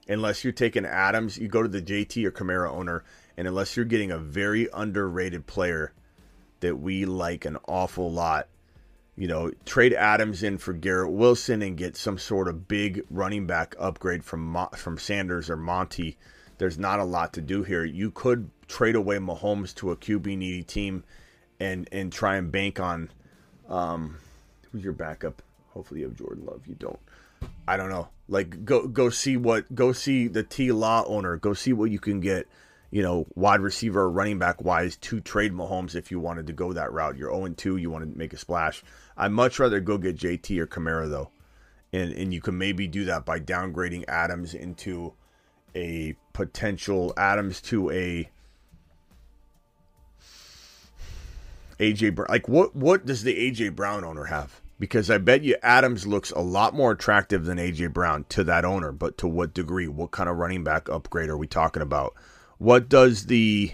unless you're taking Adams. You go to the JT or Kamara owner, and unless you're getting a very underrated player that we like an awful lot, you know, trade Adams in for Garrett Wilson and get some sort of big running back upgrade from from Sanders or Monty. There's not a lot to do here. You could trade away Mahomes to a QB needy team and and try and bank on um, who's your backup. Hopefully you have Jordan Love. You don't. I don't know. Like go go see what go see the T Law owner. Go see what you can get. You know, wide receiver or running back wise to trade Mahomes if you wanted to go that route. You're 0 2, you want to make a splash. I'd much rather go get JT or Kamara though. And and you can maybe do that by downgrading Adams into a potential Adams to a AJ Brown. Like what what does the AJ Brown owner have? Because I bet you Adams looks a lot more attractive than AJ Brown to that owner. But to what degree? What kind of running back upgrade are we talking about? What does the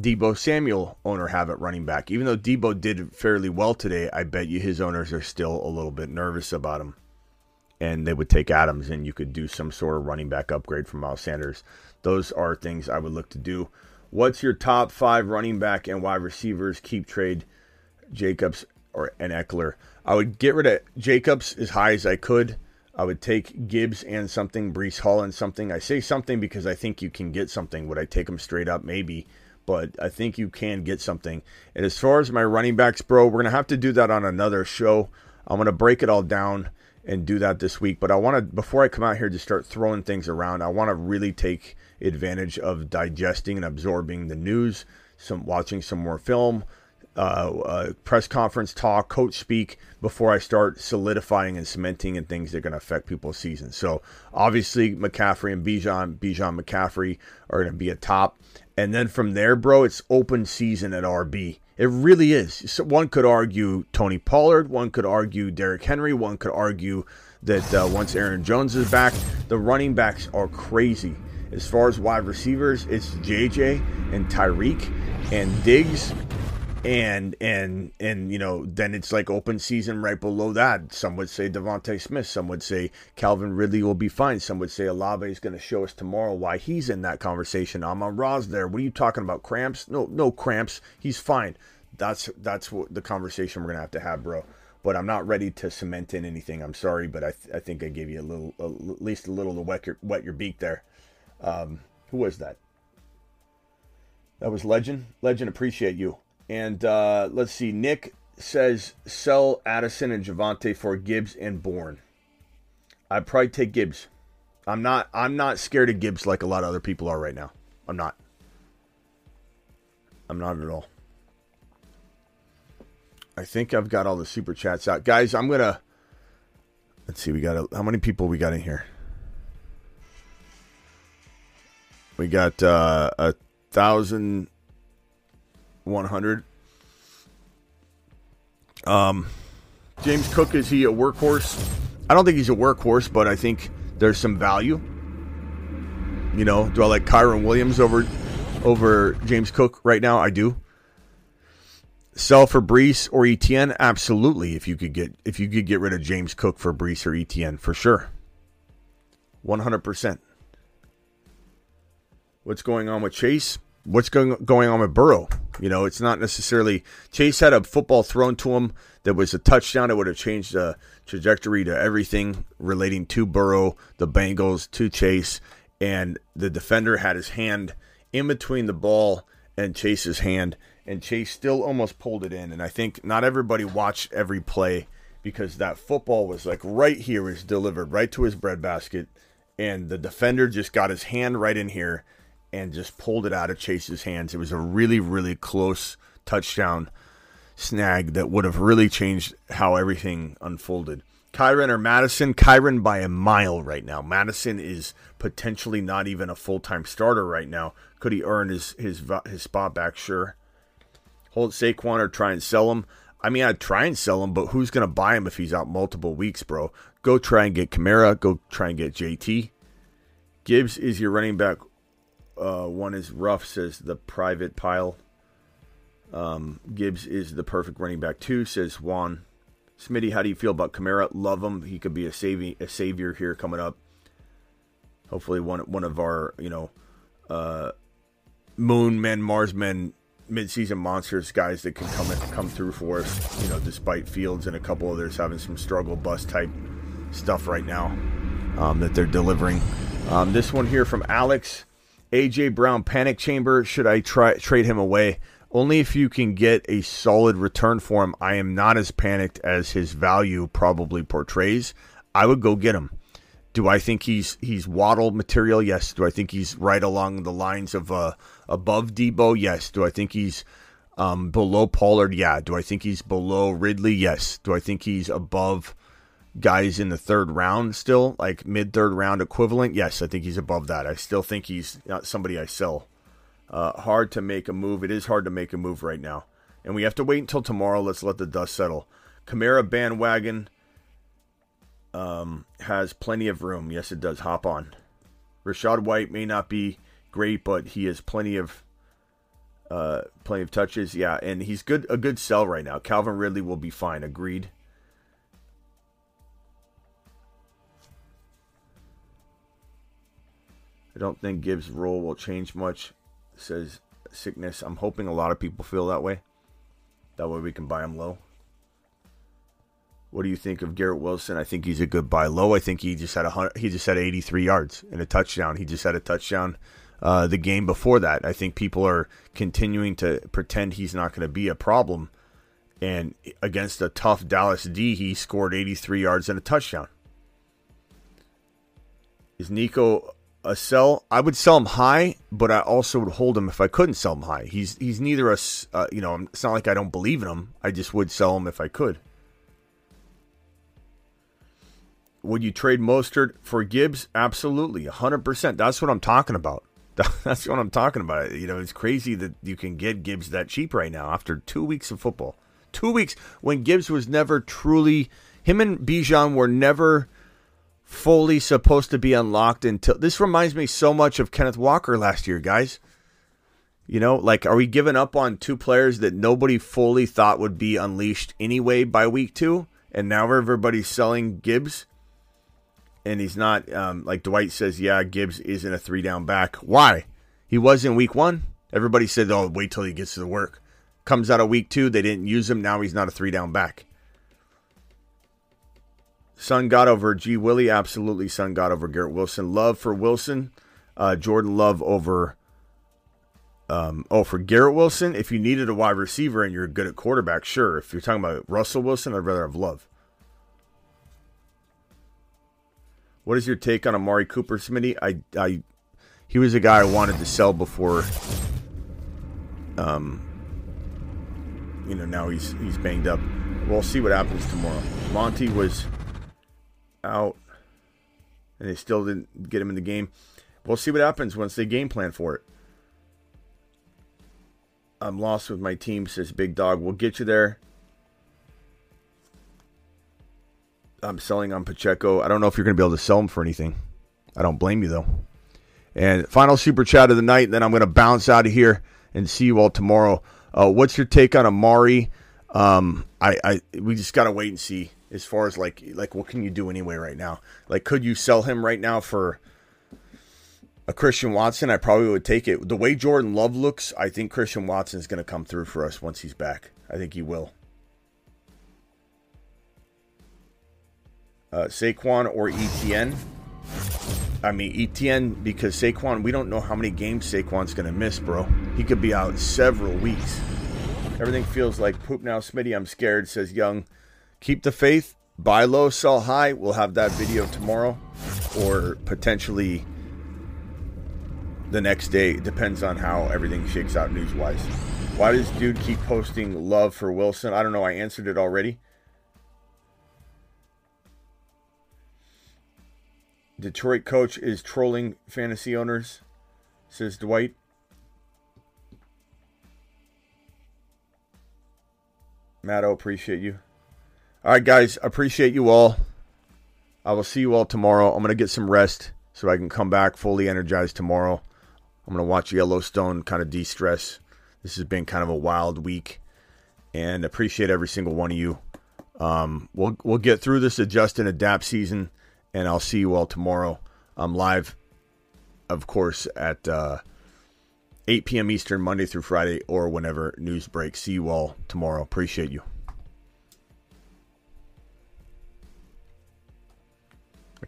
Deebo Samuel owner have at running back? Even though Deebo did fairly well today, I bet you his owners are still a little bit nervous about him. And they would take Adams and you could do some sort of running back upgrade from Miles Sanders. Those are things I would look to do. What's your top five running back and wide receivers keep trade? Jacobs or an Ekeler. I would get rid of Jacobs as high as I could. I would take Gibbs and something, Breece Hall and something. I say something because I think you can get something. Would I take them straight up? Maybe. But I think you can get something. And as far as my running backs, bro, we're going to have to do that on another show. I'm going to break it all down and do that this week. But I want to, before I come out here to start throwing things around, I want to really take advantage of digesting and absorbing the news, some watching some more film, uh, uh, press conference talk, coach speak before I start solidifying and cementing and things that are going to affect people's season. So obviously McCaffrey and Bijan, Bijan McCaffrey are going to be a top, and then from there, bro, it's open season at RB. It really is. So one could argue Tony Pollard, one could argue Derrick Henry, one could argue that uh, once Aaron Jones is back, the running backs are crazy. As far as wide receivers, it's JJ and Tyreek and Diggs and and and you know then it's like open season right below that. Some would say DeVonta Smith. Some would say Calvin Ridley will be fine. Some would say Olave is going to show us tomorrow why he's in that conversation. Amon-Ra's there. What are you talking about? Cramps? No, no cramps. He's fine. That's that's what the conversation we're gonna have to have, bro. But I'm not ready to cement in anything. I'm sorry, but I, th- I think I gave you a little, a, at least a little to wet your wet your beak there. Um, who was that? That was Legend. Legend, appreciate you. And uh, let's see. Nick says sell Addison and Javonte for Gibbs and Bourne. I'd probably take Gibbs. I'm not. I'm not scared of Gibbs like a lot of other people are right now. I'm not. I'm not at all. I think I've got all the super chats out, guys. I'm gonna let's see. We got a, how many people we got in here? We got uh, a thousand one hundred. Um, James Cook is he a workhorse? I don't think he's a workhorse, but I think there's some value. You know, do I like Kyren Williams over over James Cook right now? I do. Sell for Breece or ETN? Absolutely. If you could get if you could get rid of James Cook for Breece or ETN, for sure. One hundred percent. What's going on with Chase? What's going going on with Burrow? You know, it's not necessarily Chase had a football thrown to him that was a touchdown. It would have changed the trajectory to everything relating to Burrow, the Bengals, to Chase, and the defender had his hand in between the ball and Chase's hand, and Chase still almost pulled it in. And I think not everybody watched every play because that football was like right here was delivered right to his breadbasket, and the defender just got his hand right in here and just pulled it out of Chase's hands. It was a really, really close touchdown snag that would have really changed how everything unfolded. Kyren or Madison? Kyren by a mile right now. Madison is potentially not even a full time starter right now. Could he earn his his his spot back? Sure. Hold Saquon or try and sell him. I mean, I'd try and sell him, but who's going to buy him if he's out multiple weeks, bro? Go try and get Kamara. Go try and get JT. Gibbs is your running back uh, one is rough, says the private pile. Um, Gibbs is the perfect running back too, says Juan. Smitty, how do you feel about Kamara? Love him. He could be a saving a savior here coming up. Hopefully, one one of our you know, uh, Moon Men, Mars Men, midseason monsters guys that can come come through for us. You know, despite Fields and a couple others having some struggle bus type stuff right now um, that they're delivering. Um, this one here from Alex. AJ Brown panic chamber. Should I try trade him away? Only if you can get a solid return for him. I am not as panicked as his value probably portrays. I would go get him. Do I think he's he's Waddle material? Yes. Do I think he's right along the lines of uh, above Deebo? Yes. Do I think he's um, below Pollard? Yeah. Do I think he's below Ridley? Yes. Do I think he's above guys in the third round still, like mid third round equivalent, yes, I think he's above that. I still think he's not somebody I sell. Uh, hard to make a move. It is hard to make a move right now. And we have to wait until tomorrow. Let's let the dust settle. Kamara bandwagon um, has plenty of room. Yes, it does. Hop on. Rachaad White may not be great, but he has plenty of uh, plenty of touches. Yeah, and he's good. A good sell right now. Calvin Ridley will be fine. Agreed. I don't think Gibbs' role will change much, says Sickness. I'm hoping a lot of people feel that way. That way we can buy him low. What do you think of Garrett Wilson? I think he's a good buy low. I think he just had a he just had 83 yards and a touchdown. He just had a touchdown uh, the game before that. I think people are continuing to pretend he's not going to be a problem. And against a tough Dallas D, he scored 83 yards and a touchdown. Is Nico a sell. I would sell him high, but I also would hold him if I couldn't sell him high. He's he's neither a uh, you know. It's not like I don't believe in him. I just would sell him if I could. Would you trade Mostert for Gibbs? Absolutely, hundred percent. That's what I'm talking about. That's what I'm talking about. You know, it's crazy that you can get Gibbs that cheap right now after two weeks of football. Two weeks when Gibbs was never truly. Him and Bijan were never fully supposed to be unlocked until this reminds me so much of Kenneth Walker last year, guys. You know, like are we giving up on two players that nobody fully thought would be unleashed anyway by week two? And now everybody's selling Gibbs. And he's not um, like Dwight says, yeah, Gibbs isn't a three down back. Why? He was in week one. Everybody said, oh, wait till he gets to the work. Comes out of week two, they didn't use him. Now he's not a three down back. Sun God over G. Willie. Absolutely, Sun God over Garrett Wilson. Love for Wilson. Uh, Jordan Love over. Um, oh, for Garrett Wilson, if you needed a wide receiver and you're good at quarterback, sure. If you're talking about Russell Wilson, I'd rather have Love. What is your take on Amari Cooper, Smitty? I, I, he was a guy I wanted to sell before. Um, you know now he's he's banged up. We'll see what happens tomorrow. Monty was out, and they still didn't get him in the game. We'll see what happens once they game plan for it. I'm lost with my team, says Big Dog. We'll get you there. I'm selling on Pacheco. I don't know if you're going to be able to sell him for anything. I don't blame you, though. And final super chat of the night, then I'm going to bounce out of here and see you all tomorrow. Uh, what's your take on Amari? Um, I, I we just gotta wait and see as far as like like what can you do anyway right now? Like, could you sell him right now for a Christian Watson? I probably would take it. The way Jordan Love looks, I think Christian Watson is going to come through for us once he's back. I think he will. Uh, Saquon or ETN? I mean, ETN, because Saquon, we don't know how many games Saquon's going to miss, bro. He could be out several weeks. Everything feels like poop now, Smitty. I'm scared, says Young. Keep the faith. Buy low, sell high. We'll have that video tomorrow or potentially the next day. It depends on how everything shakes out news wise. Why does dude keep posting love for Wilson? I don't know. I answered it already. Detroit coach is trolling fantasy owners, says Dwight. Matto, appreciate you. All right, guys, appreciate you all. I will see you all tomorrow. I'm going to get some rest so I can come back fully energized tomorrow. I'm going to watch Yellowstone, kind of de stress. This has been kind of a wild week and appreciate every single one of you. Um, we'll, we'll get through this adjust and adapt season and I'll see you all tomorrow. I'm live, of course, at uh, 8 p.m. Eastern, Monday through Friday, or whenever news breaks. See you all tomorrow. Appreciate you.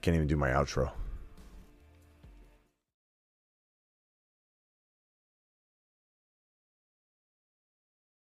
Can't even do my outro.